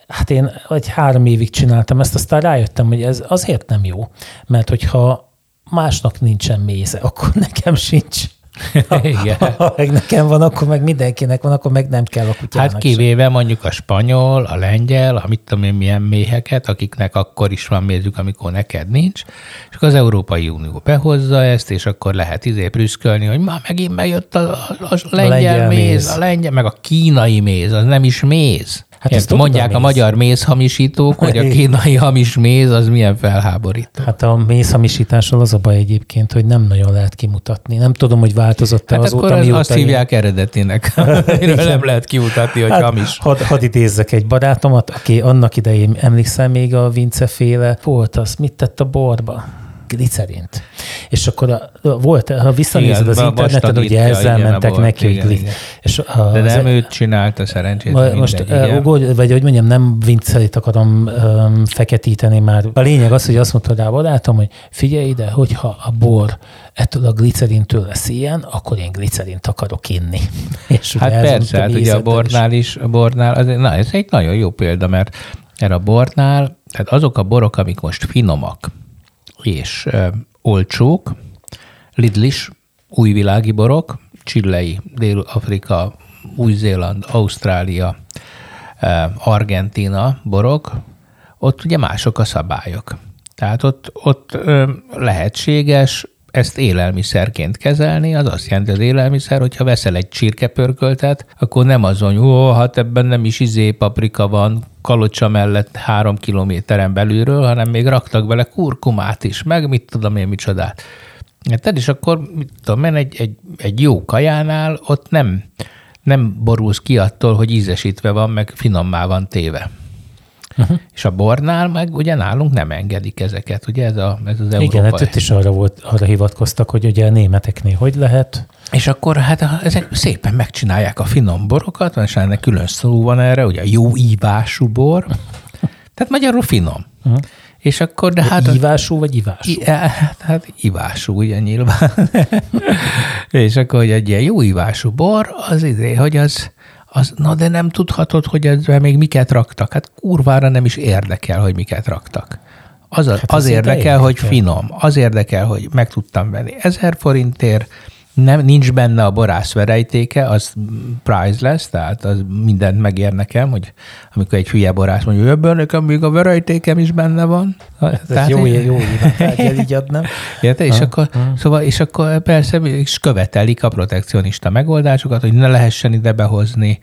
hát én egy három évig csináltam ezt, aztán rájöttem, hogy ez azért nem jó, mert hogyha másnak nincsen méze, akkor nekem sincs. Igen. Ha meg nekem van, akkor meg mindenkinek van, akkor meg nem kell a kutyának Hát kivéve sem. mondjuk a spanyol, a lengyel, a mit tudom én milyen méheket, akiknek akkor is van mézük, amikor neked nincs, és akkor az Európai Unió behozza ezt, és akkor lehet izé prüszkölni, hogy ma megint bejött a, a, a lengyel, a lengyel méz, méz, a lengyel, meg a kínai méz, az nem is méz. Hát ezt mondják a, a magyar mézhamisítók, hogy a kínai hamis méz az milyen felháborító. Hát a mézhamisítással az a baj egyébként, hogy nem nagyon lehet kimutatni. Nem tudom, hogy változott-e hát azóta, akkor mióta azt én... hívják eredetinek. nem lehet kimutatni, hogy hát, hamis. Hadd had idézzek egy barátomat, aki annak idején emlékszem még a Vince féle volt az, mit tett a borba? Glicerint. és akkor a, volt, ha visszanézed az interneten, ugye ezzel mentek igen, neki, igen, igen. És a, De nem az, őt csinálta szerencsét. Most, ugorj, vagy hogy mondjam, nem vinceit akarom um, feketíteni már. A lényeg az, hogy azt mondta rá barátom, hogy figyelj ide, hogyha a bor ettől a glicerintől lesz ilyen, akkor én glicerint akarok inni. És hát persze, hát ugye a bornál is, a bornál, az, na, ez egy nagyon jó példa, mert erre a bornál, tehát azok a borok, amik most finomak és ö, olcsók, Lidlis, újvilági borok, Csillei, Dél-Afrika, Új-Zéland, Ausztrália, Argentina borok, ott ugye mások a szabályok. Tehát ott, ott lehetséges ezt élelmiszerként kezelni, az azt jelenti az élelmiszer, hogyha veszel egy csirkepörköltet, akkor nem azon, ó, hát ebben nem is izé paprika van, kalocsa mellett három kilométeren belülről, hanem még raktak bele kurkumát is, meg mit tudom én micsodát. Tehát és akkor, mit tudom én, egy, egy, egy jó kajánál ott nem, nem borulsz ki attól, hogy ízesítve van, meg finommá van téve. Uh-huh. És a bornál meg ugye nálunk nem engedik ezeket, ugye ez, a, ez az európai. Igen, hát itt is arra, volt, arra hivatkoztak, hogy ugye a németeknél hogy lehet. És akkor hát ezek szépen megcsinálják a finom borokat, és ennek külön szó van erre, ugye a jó ívású bor, tehát magyarul finom. Uh-huh. És akkor, de, de hát... Ívású vagy ivású? I, hát, hát ivású, ugye nyilván. és akkor, hogy egy ilyen jó ívású bor, az idé, hogy az, az, na de nem tudhatod, hogy ezzel még miket raktak. Hát kurvára nem is érdekel, hogy miket raktak. Az, hát az érdekel, érdekel, hogy finom. Az érdekel, hogy meg tudtam venni ezer forintért, nem, nincs benne a borász verejtéke, az priceless, tehát az mindent megér nekem, hogy amikor egy hülye borász mondja, hogy ebben nekem még a verejtékem is benne van. Ez tehát jó, én... jó kell így adnám. Érte? És, akkor, szóval, és akkor persze is követelik a protekcionista megoldásokat, hogy ne lehessen ide behozni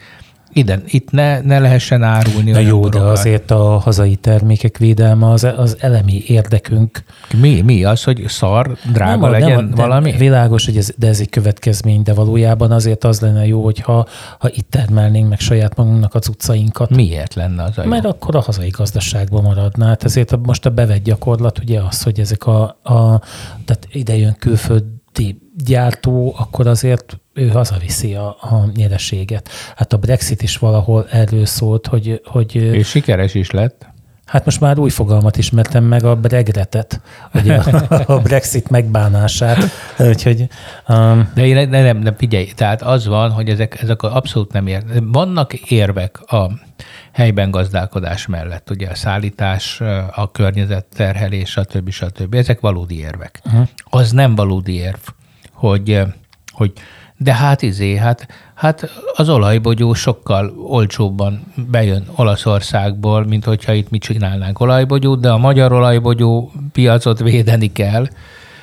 ide, itt ne, ne lehessen árulni. Na jó, borokat. de azért a hazai termékek védelme az, az elemi érdekünk. Mi? Mi az, hogy szar, drága nem, legyen nem, valami? Világos, hogy ez, de ez egy következmény, de valójában azért az lenne jó, hogyha ha itt termelnénk meg saját magunknak az utcainkat. Miért lenne az a jó? Mert akkor a hazai gazdaságban maradná. Hát ezért most a bevett gyakorlat ugye az, hogy ezek a, a tehát ide jön külföldi gyártó, akkor azért ő hazaviszi a, a nyereséget. Hát a Brexit is valahol erről szólt, hogy... hogy És sikeres is lett. Hát most már új fogalmat ismertem meg, a bregretet, hogy a, a Brexit megbánását. Úgyhogy, um... De én nem, nem, nem, figyelj, tehát az van, hogy ezek, ezek abszolút nem ér. Vannak érvek a helyben gazdálkodás mellett, ugye a szállítás, a környezet terhelés, stb. stb. Ezek valódi érvek. Uh-huh. Az nem valódi érv, hogy, hogy de hát izé, hát, hát az olajbogyó sokkal olcsóbban bejön Olaszországból, mint hogyha itt mi csinálnánk olajbogyót, de a magyar olajbogyó piacot védeni kell,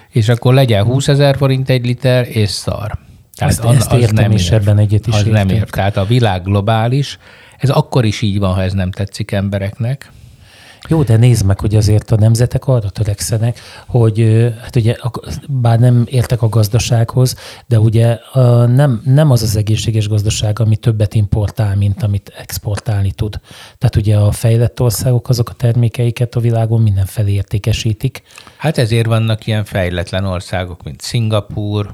és akkor legyen 20 ezer forint egy liter, és szar. Tehát ezt, az, ezt értem, az nem és ebben egyet is Az értem. nem ér. Tehát a világ globális, ez akkor is így van, ha ez nem tetszik embereknek. Jó, de nézd meg, hogy azért a nemzetek arra törekszenek, hogy hát ugye, bár nem értek a gazdasághoz, de ugye nem, nem az az egészséges gazdaság, ami többet importál, mint amit exportálni tud. Tehát ugye a fejlett országok azok a termékeiket a világon mindenfelé értékesítik. Hát ezért vannak ilyen fejletlen országok, mint Szingapúr,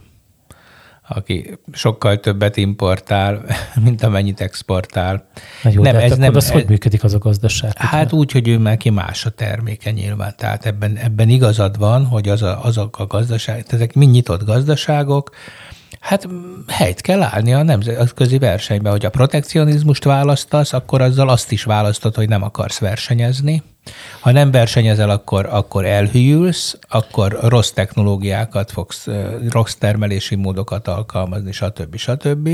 aki sokkal többet importál, mint amennyit exportál. Na jó, nem, de hát ez nem, az ez, hogy működik az a gazdaság? Hát úgy, hogy ő már ki más a terméke nyilván. Tehát ebben, ebben igazad van, hogy az a, azok a gazdaság, ezek mind nyitott gazdaságok, Hát helyt kell állni a nemzetközi versenyben, hogy a protekcionizmust választasz, akkor azzal azt is választod, hogy nem akarsz versenyezni. Ha nem versenyezel, akkor, akkor elhűlsz, akkor rossz technológiákat fogsz, rossz termelési módokat alkalmazni, stb. stb.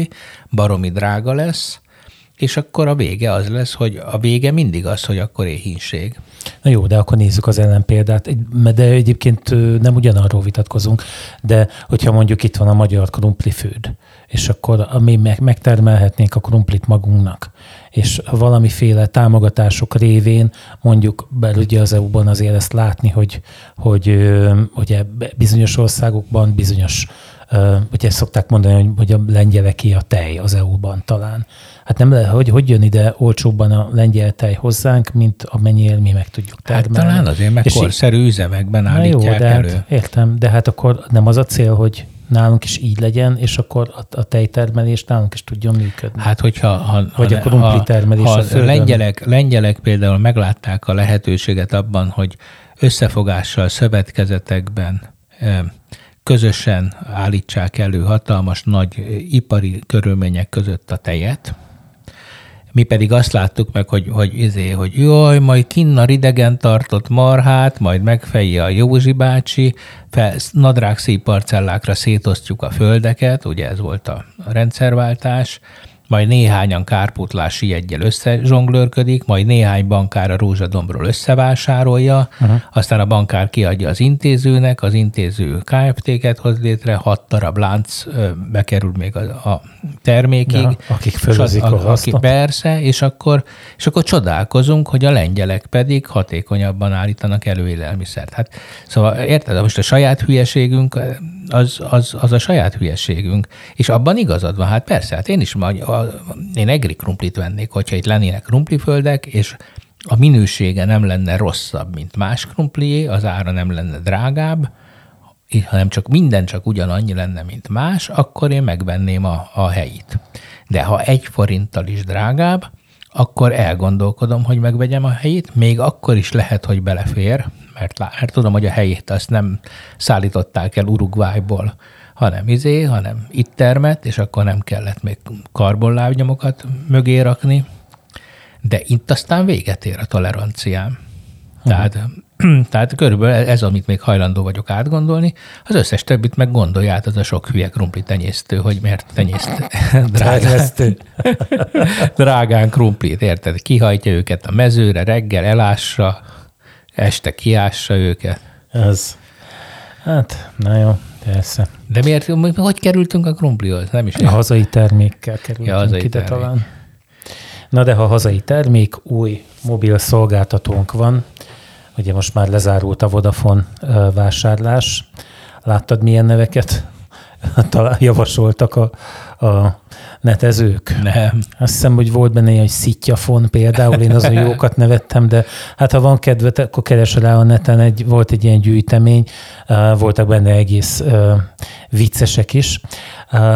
Baromi drága lesz, és akkor a vége az lesz, hogy a vége mindig az, hogy akkor éhínség. Na jó, de akkor nézzük az ellenpéldát. De egyébként nem ugyanarról vitatkozunk, de hogyha mondjuk itt van a magyar krumplifőd, és akkor mi megtermelhetnénk a krumplit magunknak, és valamiféle támogatások révén mondjuk belügye az EU-ban azért ezt látni, hogy, hogy ugye bizonyos országokban bizonyos ugye ezt szokták mondani, hogy, a lengyeleké a tej az EU-ban talán. Hát nem lehet, hogy, hogy jön ide olcsóbban a lengyel tej hozzánk, mint amennyire mi meg tudjuk termelni. Hát talán azért, mert korszerű üzemekben állítják jó, de elő. Hát, értem, de hát akkor nem az a cél, hogy nálunk is így legyen, és akkor a, a tejtermelés nálunk is tudjon működni. Hát, hogyha ha, Vagy ha, a krumpli termelés ha a, a lengyelek, lengyelek például meglátták a lehetőséget abban, hogy összefogással, szövetkezetekben közösen állítsák elő hatalmas nagy ipari körülmények között a tejet, mi pedig azt láttuk meg, hogy, hogy, izé, hogy jaj, majd kinnar idegen tartott marhát, majd megfejje a Józsi bácsi, fel, nadrág szép parcellákra szétosztjuk a földeket, ugye ez volt a rendszerváltás, majd néhányan kárpótlási egyel összezsonglőrködik, majd néhány bankár a rózsadombról összevásárolja, uh-huh. aztán a bankár kiadja az intézőnek, az intéző KFT-ket hoz létre, hat darab lánc bekerül még a, a termékig. Ja, akik fölözik a, a akik Persze, és akkor, és akkor csodálkozunk, hogy a lengyelek pedig hatékonyabban állítanak elő élelmiszert. Hát, szóval érted, most a saját hülyeségünk az, az, az a saját hülyeségünk. És abban igazad van, hát persze, hát én is majd, a, én egri krumplit vennék, hogyha itt lennének krumpliföldek, és a minősége nem lenne rosszabb, mint más krumplié, az ára nem lenne drágább, hanem csak minden csak ugyanannyi lenne, mint más, akkor én megvenném a, a helyit. De ha egy forinttal is drágább, akkor elgondolkodom, hogy megvegyem a helyét, még akkor is lehet, hogy belefér, mert, mert tudom, hogy a helyét azt nem szállították el Uruguayból, hanem izé, hanem itt termett, és akkor nem kellett még karbonlábnyomokat mögé rakni. De itt aztán véget ér a toleranciám. Tehát Tehát körülbelül ez, amit még hajlandó vagyok átgondolni, az összes többit meg gondolja át az a sok hülye krumpli tenyésztő, hogy miért tenyészt drágán, drágán krumplit, érted? Kihajtja őket a mezőre, reggel elássa, este kiássa őket. Ez. Hát, na jó, persze. De miért, hogy kerültünk a krumplihoz? Nem is a hazai termékkel kerültünk ja, hazai ide termék. talán. Na de ha hazai termék, új mobil szolgáltatónk van, Ugye most már lezárult a Vodafone vásárlás. Láttad, milyen neveket talán javasoltak a, a netezők? Nem. Azt hiszem, hogy volt benne egy szityafon például, én azon jókat nevettem, de hát ha van kedved, akkor keres rá a neten, egy, volt egy ilyen gyűjtemény, voltak benne egész viccesek is,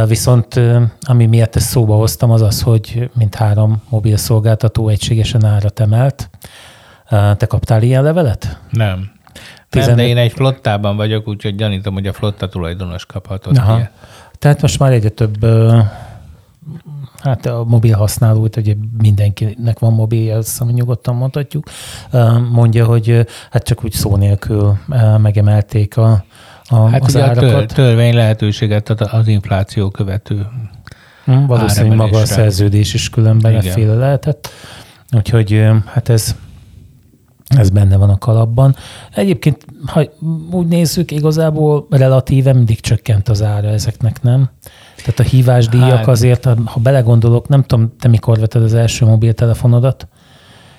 viszont ami miatt ezt szóba hoztam, az az, hogy mint három mobil szolgáltató egységesen árat emelt, te kaptál ilyen levelet? Nem. 15... Nem, de én egy flottában vagyok, úgyhogy gyanítom, hogy a flotta tulajdonos kaphatott Aha. Ilyen. Tehát most már egyre több hát a mobil használó, ugye mindenkinek van mobil, ezt nyugodtan mondhatjuk, mondja, hogy hát csak úgy szó nélkül megemelték a, a, hát az ugye árakat. a törvény lehetőséget ad az infláció követő hm, Valószínűleg maga a szerződés is különben féle lehetett. Úgyhogy hát ez ez benne van a kalapban. Egyébként, ha úgy nézzük, igazából relatíve mindig csökkent az ára ezeknek, nem? Tehát a hívásdíjak hát. azért, ha belegondolok, nem tudom, te mikor vetted az első mobiltelefonodat?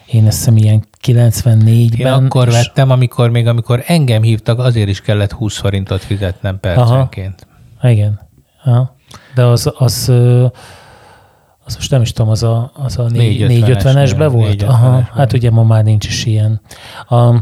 Én ezt hiszem ilyen 94-ben. Én akkor vettem, amikor még amikor engem hívtak, azért is kellett 20 forintot fizetnem percenként. Aha. Igen. Aha. De az, az az most nem is tudom, az a, az a 450-esbe volt? 450 Aha, hát ugye ma már nincs is ilyen. A,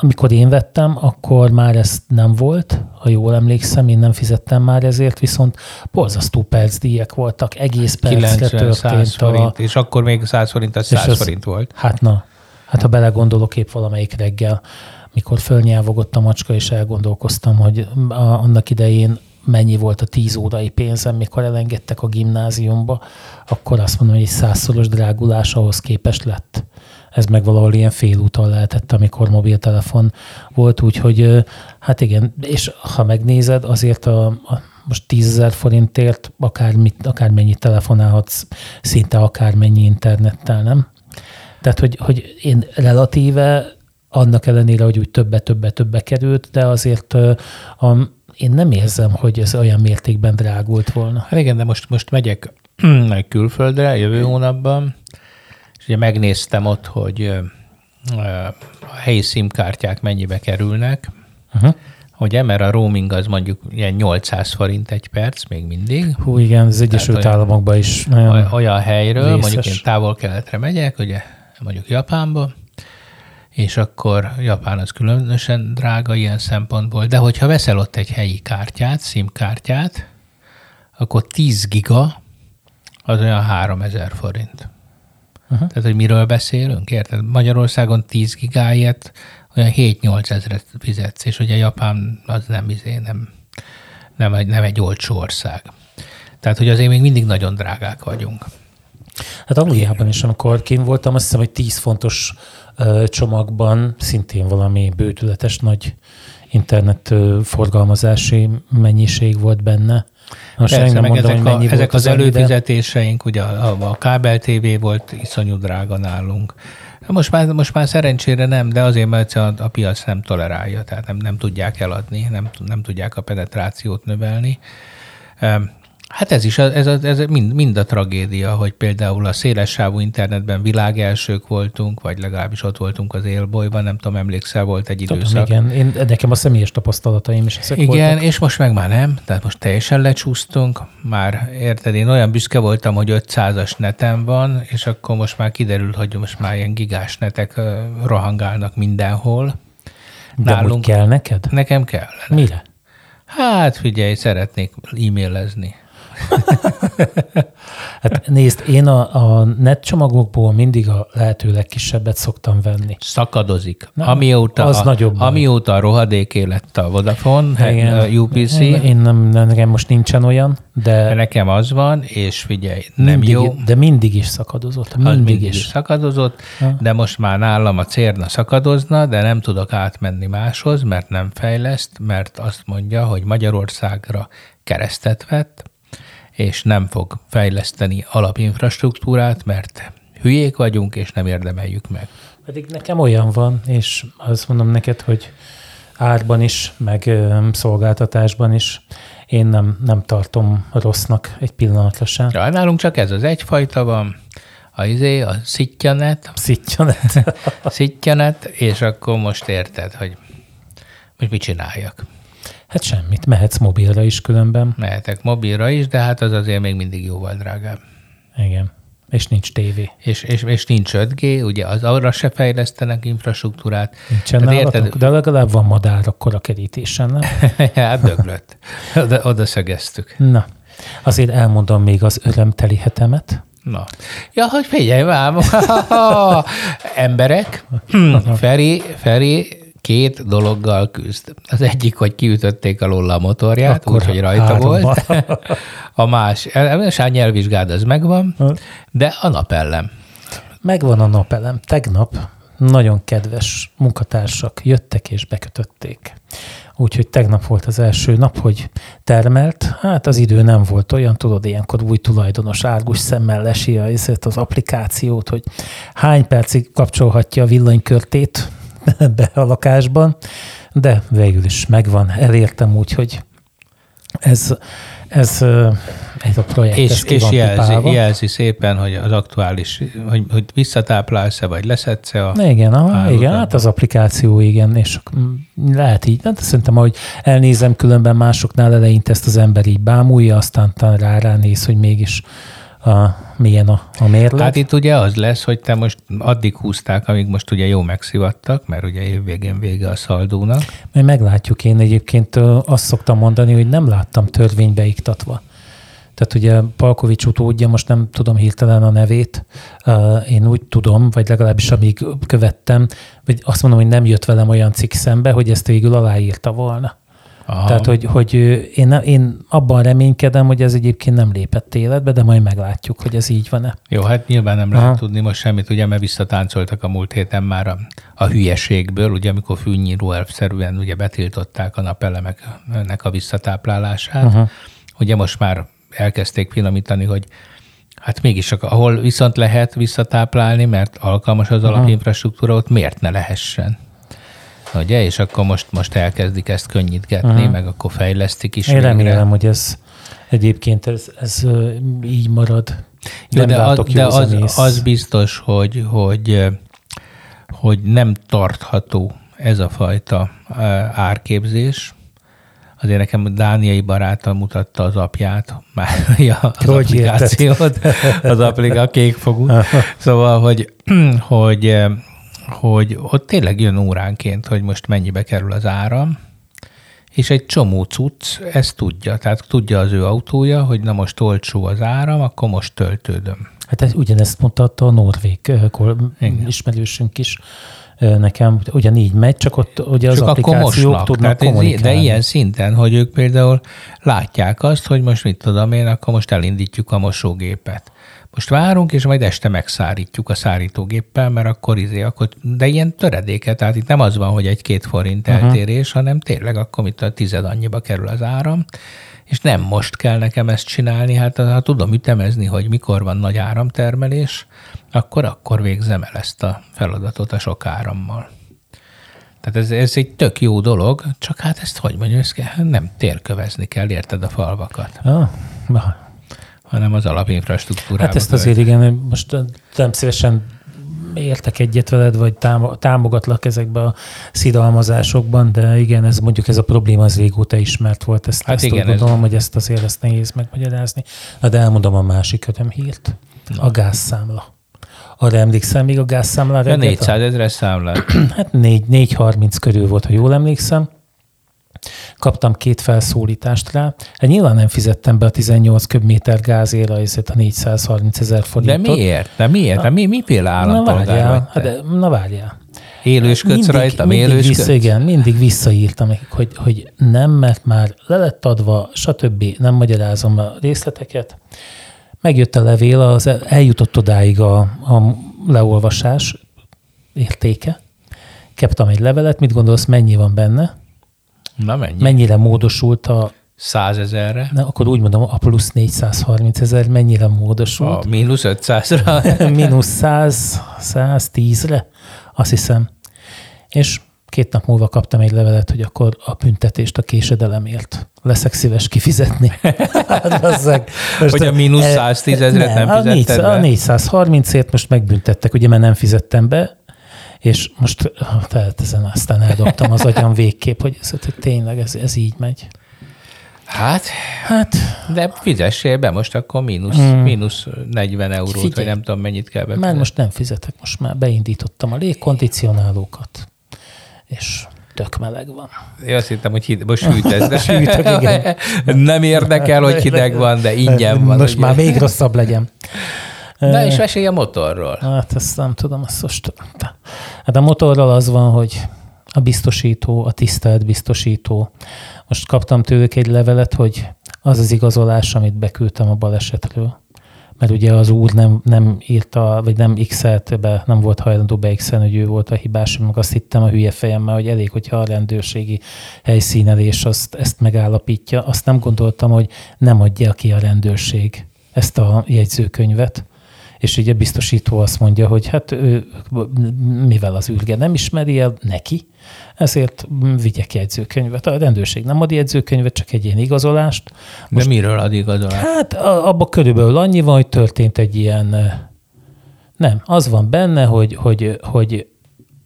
amikor én vettem, akkor már ez nem volt, ha jól emlékszem, én nem fizettem már ezért, viszont borzasztó percdíjak voltak, egész percre 90, történt. 100 forint, a... és akkor még 100 forint, az 100 az, forint volt. Hát na, hát ha belegondolok épp valamelyik reggel, mikor fölnyelvogott a macska, és elgondolkoztam, hogy annak idején mennyi volt a tíz órai pénzem, mikor elengedtek a gimnáziumba, akkor azt mondom, hogy egy százszoros drágulás ahhoz képest lett. Ez meg valahol ilyen félúton lehetett, amikor mobiltelefon volt, úgyhogy hát igen, és ha megnézed, azért a, a most 10 forintért akármit, akármennyit telefonálhatsz, szinte akármennyi internettel, nem? Tehát, hogy, hogy én relatíve annak ellenére, hogy úgy többe-többe-többe került, de azért a, én nem érzem, hogy ez olyan mértékben drágult volna. Hát igen, de most, most megyek külföldre jövő hónapban, és ugye megnéztem ott, hogy a helyi szimkártyák mennyibe kerülnek, uh-huh. Ugye, mert a roaming az mondjuk ilyen 800 forint egy perc még mindig. Hú, igen, az Egyesült olyan, Államokban is nagyon Olyan helyről, vészes. mondjuk én távol-keletre megyek, ugye, mondjuk Japánba, és akkor Japán az különösen drága ilyen szempontból, de hogyha veszel ott egy helyi kártyát, SIM kártyát, akkor 10 giga az olyan 3000 forint. Uh-huh. Tehát, hogy miről beszélünk, érted? Magyarországon 10 gigáért olyan 7-8 ezeret fizetsz, és ugye Japán az nem, izé, nem, nem, egy, nem egy olcsó ország. Tehát, hogy azért még mindig nagyon drágák vagyunk. Hát Angliában is, amikor kint voltam, azt hiszem, hogy 10 fontos csomagban szintén valami bődületes nagy internet forgalmazási mennyiség volt benne. Most Persze, nem mondom, ezek, a, ezek az, az előfizetéseink, ugye a, a, a kábel TV volt iszonyú drága nálunk. Most már, most már szerencsére nem, de azért, mert a, a piac nem tolerálja, tehát nem, nem tudják eladni, nem, nem tudják a penetrációt növelni. Hát ez is, ez, ez mind, mind a tragédia, hogy például a szélessávú internetben világelsők voltunk, vagy legalábbis ott voltunk az élbolyban, nem tudom, emlékszel, volt egy tudom, időszak. Igen, Én, nekem a személyes tapasztalataim is ezek Igen, voltak. és most meg már nem, tehát most teljesen lecsúsztunk, már érted, én olyan büszke voltam, hogy 500-as netem van, és akkor most már kiderül, hogy most már ilyen gigás netek rohangálnak mindenhol. De Nálunk kell neked? Nekem kell. Mire? Hát figyelj, szeretnék e-mailezni. hát nézd, én a, a net csomagokból mindig a lehető legkisebbet szoktam venni. Szakadozik. Nem, amióta, az a, nagyobb amióta a rohadéké lett a Vodafone, Igen. a UPC. Én, én nem, nekem most nincsen olyan, de... Nekem az van, és figyelj, nem mindig, jó. De mindig is szakadozott. Mindig, az mindig is. is szakadozott, ha. de most már nálam a cérna szakadozna, de nem tudok átmenni máshoz, mert nem fejleszt, mert azt mondja, hogy Magyarországra keresztet vett, és nem fog fejleszteni alapinfrastruktúrát, mert hülyék vagyunk, és nem érdemeljük meg. Pedig nekem olyan van, és azt mondom neked, hogy árban is, meg szolgáltatásban is én nem, nem tartom rossznak egy pillanatra sem. Ja, nálunk csak ez az egyfajta van, a izé, a szittyanet. Szittyanet. szittyanet, és akkor most érted, hogy most mit csináljak. Hát semmit, mehetsz mobilra is különben. Mehetek mobilra is, de hát az azért még mindig jóval drágább. Igen. És nincs tévé. És, és, és nincs 5G, ugye az arra se fejlesztenek infrastruktúrát. Nincsen hát érted... de legalább van madár akkor a kerítésen, nem? hát döglött. Oda, oda szögeztük. Na, azért elmondom még az örömteli hetemet. Na. Ja, hogy figyelj már, emberek, Feri, Feri két dologgal küzd. Az egyik, hogy kiütötték alól a motorját, úgyhogy rajta volt. A más, a nyelvvizsgád az megvan, de a napellem. Megvan a napelem. Tegnap nagyon kedves munkatársak jöttek és bekötötték. Úgyhogy tegnap volt az első nap, hogy termelt. Hát az idő nem volt olyan, tudod, ilyenkor új tulajdonos árgus szemmel lesi az applikációt, hogy hány percig kapcsolhatja a villanykörtét, be a lakásban, de végül is megvan, elértem úgy, hogy ez, ez, ez a projekt. És, ez és jelzi, jelzi szépen, hogy az aktuális, hogy, hogy visszatáplálsz-e, vagy leszedsz-e a Igen, aha, igen, hát az applikáció, igen, és lehet így, de hát szerintem, hogy elnézem, különben másoknál eleinte ezt az ember így bámulja, aztán rá ránéz, hogy mégis a, milyen a, a mérleg. Hát itt ugye az lesz, hogy te most addig húzták, amíg most ugye jó megszivattak, mert ugye évvégén vége a szaldónak. Mert meglátjuk, én egyébként azt szoktam mondani, hogy nem láttam törvénybe iktatva. Tehát ugye Palkovics utódja, most nem tudom hirtelen a nevét, én úgy tudom, vagy legalábbis amíg követtem, vagy azt mondom, hogy nem jött velem olyan cikk szembe, hogy ezt végül aláírta volna. Aha. Tehát, hogy, hogy én, én abban reménykedem, hogy ez egyébként nem lépett életbe, de majd meglátjuk, hogy ez így van-e. Jó, hát nyilván nem Aha. lehet tudni most semmit, ugye, mert visszatáncoltak a múlt héten már a, a hülyeségből, ugye, amikor fűnyíró elvszerűen ugye betiltották a napelemeknek a visszatáplálását. Aha. Ugye most már elkezdték finomítani, hogy Hát mégis, ahol viszont lehet visszatáplálni, mert alkalmas az alapinfrastruktúra, ott miért ne lehessen? Ugye? És akkor most, most elkezdik ezt könnyítgetni, uh-huh. meg akkor fejlesztik is. Én végre. remélem, hogy ez egyébként ez, ez így marad. Jó, nem de, az, de az, az biztos, hogy, hogy, hogy nem tartható ez a fajta árképzés, azért nekem dániai barátom mutatta az apját, már az hogy applikációt, az appliká, a kékfogú. Szóval, hogy, hogy, hogy ott tényleg jön óránként, hogy most mennyibe kerül az áram, és egy csomó cucc ezt tudja. Tehát tudja az ő autója, hogy na most olcsó az áram, akkor most töltődöm. Hát ez, ugyanezt mondta a norvég ismerősünk is nekem ugyanígy megy, csak ott ugye csak az applikációk tudnak Tehát kommunikálni. De ilyen szinten, hogy ők például látják azt, hogy most mit tudom én, akkor most elindítjuk a mosógépet. Most várunk, és majd este megszárítjuk a szárítógéppel, mert akkor izé, akkor, de ilyen töredéket, tehát itt nem az van, hogy egy-két forint uh-huh. eltérés, hanem tényleg akkor mit a tized annyiba kerül az áram, és nem most kell nekem ezt csinálni, hát ha tudom ütemezni, hogy mikor van nagy áramtermelés, akkor akkor végzem el ezt a feladatot a sok árammal. Tehát ez, ez egy tök jó dolog, csak hát ezt hogy mondjam, ezt nem térkövezni kell, érted a falvakat. Ah, hanem az alapinfrastruktúrában. Hát ezt azért igen, most nem szívesen értek egyet veled, vagy támogatlak ezekbe a szidalmazásokban, de igen, ez mondjuk ez a probléma az régóta ismert volt. Ezt, hát ezt igen, gondolom, ez... hogy ezt azért ezt nehéz megmagyarázni. Na, de elmondom a másik hírt. A gázszámla. Arra emlékszem még a gázszámlára? A 400 ezeres számla. Hát 4, 430 körül volt, ha jól emlékszem. Kaptam két felszólítást rá. Hát nyilván nem fizettem be a 18 köbméter gázért a 430 ezer forintot. De miért? De miért? De mi, mi például na várjál, hát na várjál. Élősködsz rajta, mindig vissza, Igen, mindig visszaírtam nekik, hogy, hogy nem, mert már le lett adva, stb. Nem magyarázom a részleteket. Megjött a levél, az eljutott odáig a, a leolvasás értéke. Kaptam egy levelet, mit gondolsz, mennyi van benne? Na mennyi? Mennyire módosult a 100 ezerre? Na, akkor úgy mondom, a plusz 430 ezer mennyire módosult? A mínusz 500-ra? mínusz 100, 110-re, azt hiszem. És két nap múlva kaptam egy levelet, hogy akkor a büntetést a késedelemért leszek szíves kifizetni. hát, Most hogy a mínusz 110 ezeret nem, nem fizetted a, 400, a 430-ért most megbüntettek, ugye, mert nem fizettem be, és most ezen aztán eldobtam az agyam végképp, hogy ez, hogy tényleg ez, ez így megy. Hát, hát, de fizessél be most akkor mínusz, mm. mínusz 40 eurót, Figyelj, vagy nem tudom mennyit kell befizetni. Mert most nem fizetek, most már beindítottam a légkondicionálókat, és tök meleg van. Én azt hittem, hogy hideg, most hűtesz, de Sűtök, igen. nem érdekel, hogy hideg van, de ingyen van. Most ugye? már még rosszabb legyen. Na és mesélj a motorról. Hát ezt nem tudom, ezt most... Hát a motorral az van, hogy a biztosító, a tisztelt biztosító. Most kaptam tőlük egy levelet, hogy az az igazolás, amit beküldtem a balesetről. Mert ugye az úr nem, nem írta, vagy nem x be, nem volt hajlandó be x hogy ő volt a hibás, meg azt hittem a hülye fejemmel, hogy elég, hogyha a rendőrségi helyszínelés azt, ezt megállapítja. Azt nem gondoltam, hogy nem adja ki a rendőrség ezt a jegyzőkönyvet és így a biztosító azt mondja, hogy hát ő, mivel az űrge nem ismeri el neki, ezért vigyek jegyzőkönyvet. A rendőrség nem ad jegyzőkönyvet, csak egy ilyen igazolást. Most, De miről ad igazolást? Hát abban körülbelül annyi van, hogy történt egy ilyen, nem, az van benne, hogy, hogy, hogy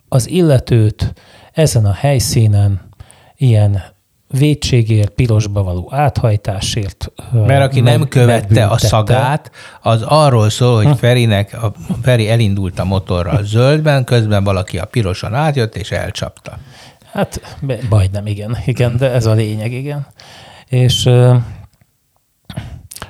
az illetőt ezen a helyszínen ilyen védségért, pirosba való áthajtásért. Mert aki nem követte a szagát, az arról szól, hogy hm. Ferinek, a Feri elindult a motorral zöldben, közben valaki a piroson átjött és elcsapta. Hát majdnem, igen, igen, de ez a lényeg, igen. És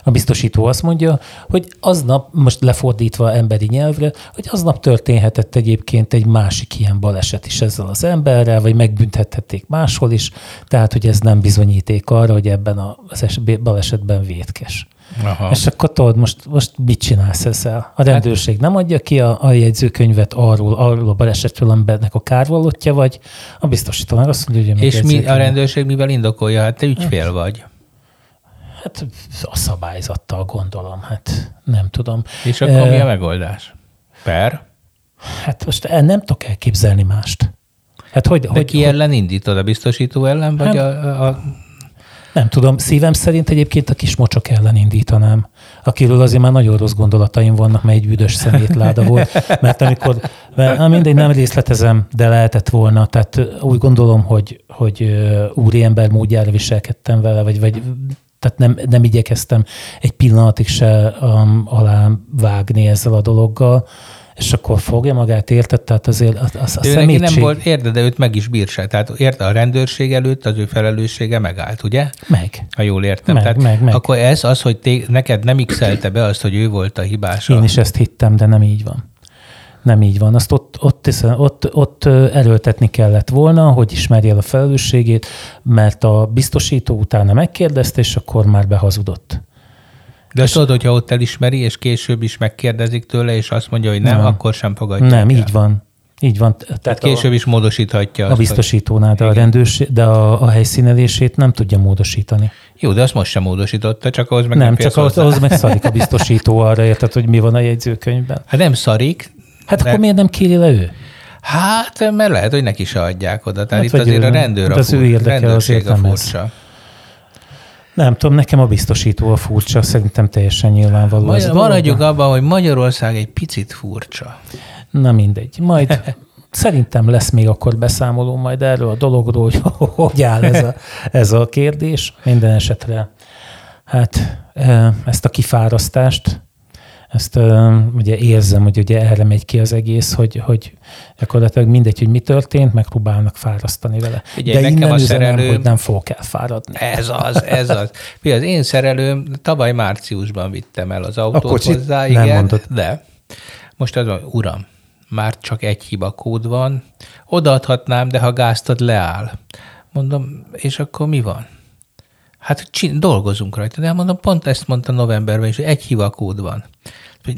a biztosító azt mondja, hogy aznap, most lefordítva emberi nyelvre, hogy aznap történhetett egyébként egy másik ilyen baleset is ezzel az emberrel, vagy megbüntethették máshol is, tehát hogy ez nem bizonyíték arra, hogy ebben a balesetben vétkes. Aha. És akkor tudod, most, most mit csinálsz ezzel? A rendőrség nem adja ki a, a jegyzőkönyvet arról, arról a balesetről, amibennek a kárvallottja vagy, a biztosító meg azt mondja, hogy És mi, a rendőrség mivel indokolja? Hát te ügyfél hát, vagy. Hát a szabályzattal gondolom, hát nem tudom. És akkor uh, mi a megoldás? Per? Hát most nem tudok elképzelni mást. Hát hogy, De hogy, ki hogy, ellen indítod? A biztosító ellen, vagy hát, a, a Nem tudom, szívem szerint egyébként a kis mocsok ellen indítanám, akiről azért már nagyon rossz gondolataim vannak, mert egy büdös szemétláda volt. Mert amikor, mert, mindegy, nem részletezem, de lehetett volna. Tehát úgy gondolom, hogy, hogy úriember módjára viselkedtem vele, vagy, vagy tehát nem, nem igyekeztem egy pillanatig se um, alá vágni ezzel a dologgal és akkor fogja magát, érted? Tehát azért a, a, a szemétség... nem volt érde, de őt meg is bírsa. Tehát érte a rendőrség előtt az ő felelőssége megállt, ugye? Meg. Ha jól értem. Meg, Tehát meg, meg. Akkor ez az, hogy té, neked nem x be azt, hogy ő volt a hibás. Én is ezt hittem, de nem így van. Nem így van. Azt ott, ott, ott, ott erőltetni kellett volna, hogy ismerje a felelősségét, mert a biztosító utána megkérdezte, és akkor már behazudott. De azt tudod, hogyha ott elismeri, és később is megkérdezik tőle, és azt mondja, hogy nem, nem. akkor sem fogadja. Nem, el. így van. Így van. Tehát, Tehát később a, is módosíthatja. A biztosítónál, de a rendőrség, de a, a helyszínelését nem tudja módosítani. Jó, de azt most sem módosította, csak ahhoz meg nem, nem csak ahhoz, ahhoz meg szarik a biztosító arra, érted, hogy mi van a jegyzőkönyvben. Hát nem szarik. Hát de... akkor miért nem kéri le ő? Hát, mert lehet, hogy neki se adják oda. Tehát hát itt azért ő, a rendőr a, az ő azért a furcsa. Ez. Nem tudom, nekem a biztosító a furcsa, szerintem teljesen nyilvánvaló. Magyar, maradjuk abban, hogy Magyarország egy picit furcsa. Na mindegy, majd szerintem lesz még akkor beszámoló majd erről a dologról, hogy hogy áll ez a, ez a kérdés. Minden esetre hát ezt a kifárasztást ezt ugye érzem, hogy ugye erre megy ki az egész, hogy, hogy gyakorlatilag mindegy, hogy mi történt, megpróbálnak fárasztani vele. Ugye, De nekem innen a szerelőm, üzenem, hogy nem fogok elfáradni. Ez az, ez az. Fia, az én szerelőm tavaly márciusban vittem el az autót a kocsit hozzá, igen, nem mondod. de most az van, uram, már csak egy hiba kód van, odaadhatnám, de ha gáztad leáll. Mondom, és akkor mi van? Hát csin, dolgozunk rajta. De mondom, pont ezt mondta novemberben is, hogy egy hivakód van.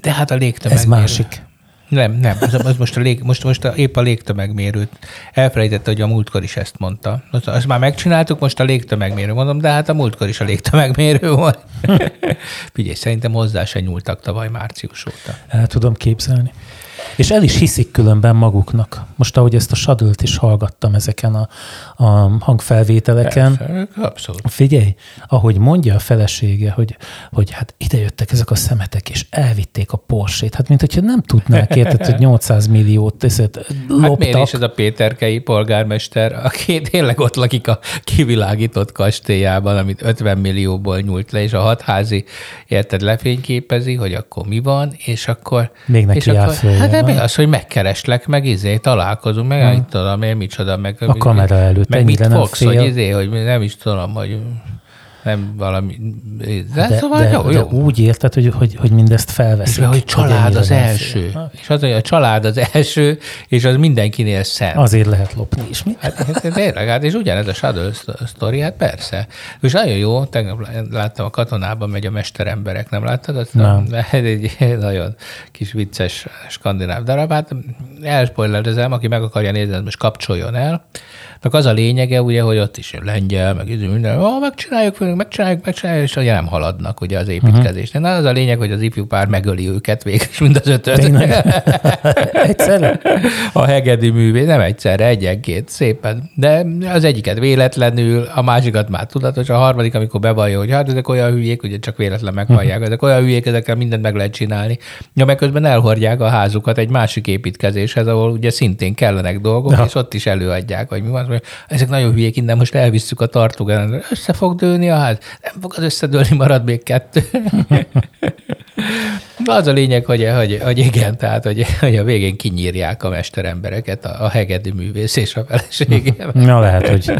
De hát a légtömeg. Ez másik. Nem, nem, az, az most, a lég, most, most a, épp a légtömegmérőt elfelejtette, hogy a múltkor is ezt mondta. Azt, azt már megcsináltuk, most a légtömegmérő. Mondom, de hát a múltkor is a légtömegmérő volt. Figyelj, szerintem hozzá se nyúltak tavaly március óta. El tudom képzelni. És el is hiszik különben maguknak. Most ahogy ezt a sadölt is hallgattam ezeken a, a hangfelvételeken. Persze, abszolút. Figyelj, ahogy mondja a felesége, hogy, hogy hát jöttek ezek a szemetek, és elvitték a Porsét. Hát mint hogyha nem tudnák, érted, hogy 800 milliót ezért loptak. Hát miért is ez a Péterkei polgármester, aki tényleg ott lakik a kivilágított kastélyában, amit 50 millióból nyúlt le, és a hatházi, érted, lefényképezi, hogy akkor mi van, és akkor... Még neki és akkor, hát de mi az, hogy megkereslek, meg izé, találkozunk, meg nem tudom én micsoda, meg... A kamera előtt meg mit fogsz, fél. hogy izé, hogy nem is tudom, hogy nem valami... De, de, szóval de, jó, jó. de úgy érted, hogy, hogy, hogy mindezt felveszik. És hogy család az első. Fél. És az, hogy a család az első, és az mindenkinél szent. Azért lehet lopni is. Mi? Hát, hát, tényleg, hát és ugyanez a Shadow Story, hát persze. És nagyon jó, tegnap láttam a katonában megy a mesteremberek, nem láttad? Azt nem. Egy nagyon kis vicces skandináv darab. Hát elspoilerezem, aki meg akarja nézni, most kapcsoljon el. Meg az a lényege, ugye, hogy ott is lengyel, meg izé minden, oh, megcsináljuk, megcsináljuk, megcsináljuk, és ugye nem haladnak ugye az építkezésnél. Uh-huh. Na, az a lényeg, hogy az ifjú pár megöli őket végül is, mind az ötöt. egyszerre? A hegedi művé, nem egyszerre, egyenként, szépen. De az egyiket véletlenül, a másikat már tudatos, a harmadik, amikor bevallja, hogy hát ezek olyan hülyék, ugye csak véletlen meghallják, uh-huh. ezek olyan hülyék, ezekkel mindent meg lehet csinálni. Ja, meg közben elhordják a házukat egy másik építkezéshez, ahol ugye szintén kellenek dolgok, ja. és ott is előadják, hogy mi van ezek nagyon hülyék, innen most elvisszük a tartugán, össze fog dőlni a ház, nem fog az összedőlni, marad még kettő. Az a lényeg, hogy, hogy, hogy igen, tehát hogy, hogy a végén kinyírják a mesterembereket, a, a hegedű művész és a felesége. Na lehet, hogy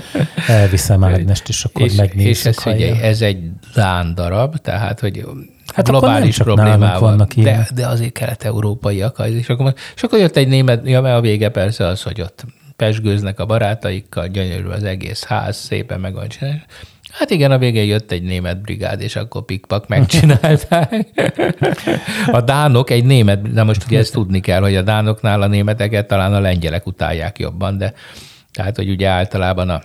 elviszem Ágnest, és akkor és, megnézzük. És ez, ugye, ez egy lán darab, tehát hogy Hát globális problémával. Vannak de, de azért kelet-európaiak. És akkor, és akkor jött egy német, ja, mert a vége persze az, hogy ott pesgőznek a barátaikkal, gyönyörű az egész ház, szépen meg van csinálni. Hát igen, a végén jött egy német brigád, és akkor pikpak megcsinálták. A dánok egy német, de most ugye ezt tudni kell, hogy a dánoknál a németeket talán a lengyelek utálják jobban, de tehát, hogy ugye általában a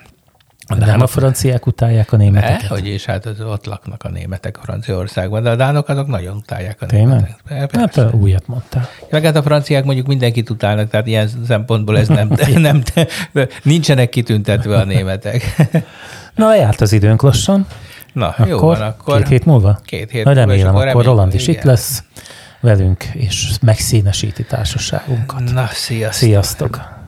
a dánok, nem a franciák utálják a németeket? Ne, hogy és hát az, ott laknak a németek Franciaországban, de a dánok azok nagyon utálják a németeket. Hát a újat mondtál. Meg hát a franciák mondjuk mindenkit utálnak, tehát ilyen szempontból ez nem, nem nincsenek kitüntetve a németek. Na, járt az időnk lassan. Na, akkor jó van, akkor... Két hét múlva? Két hét Na, remélem, múlva, akkor, akkor Roland is igen. itt lesz velünk, és megszínesíti társaságunkat. Na, sziasztok! Sziasztok!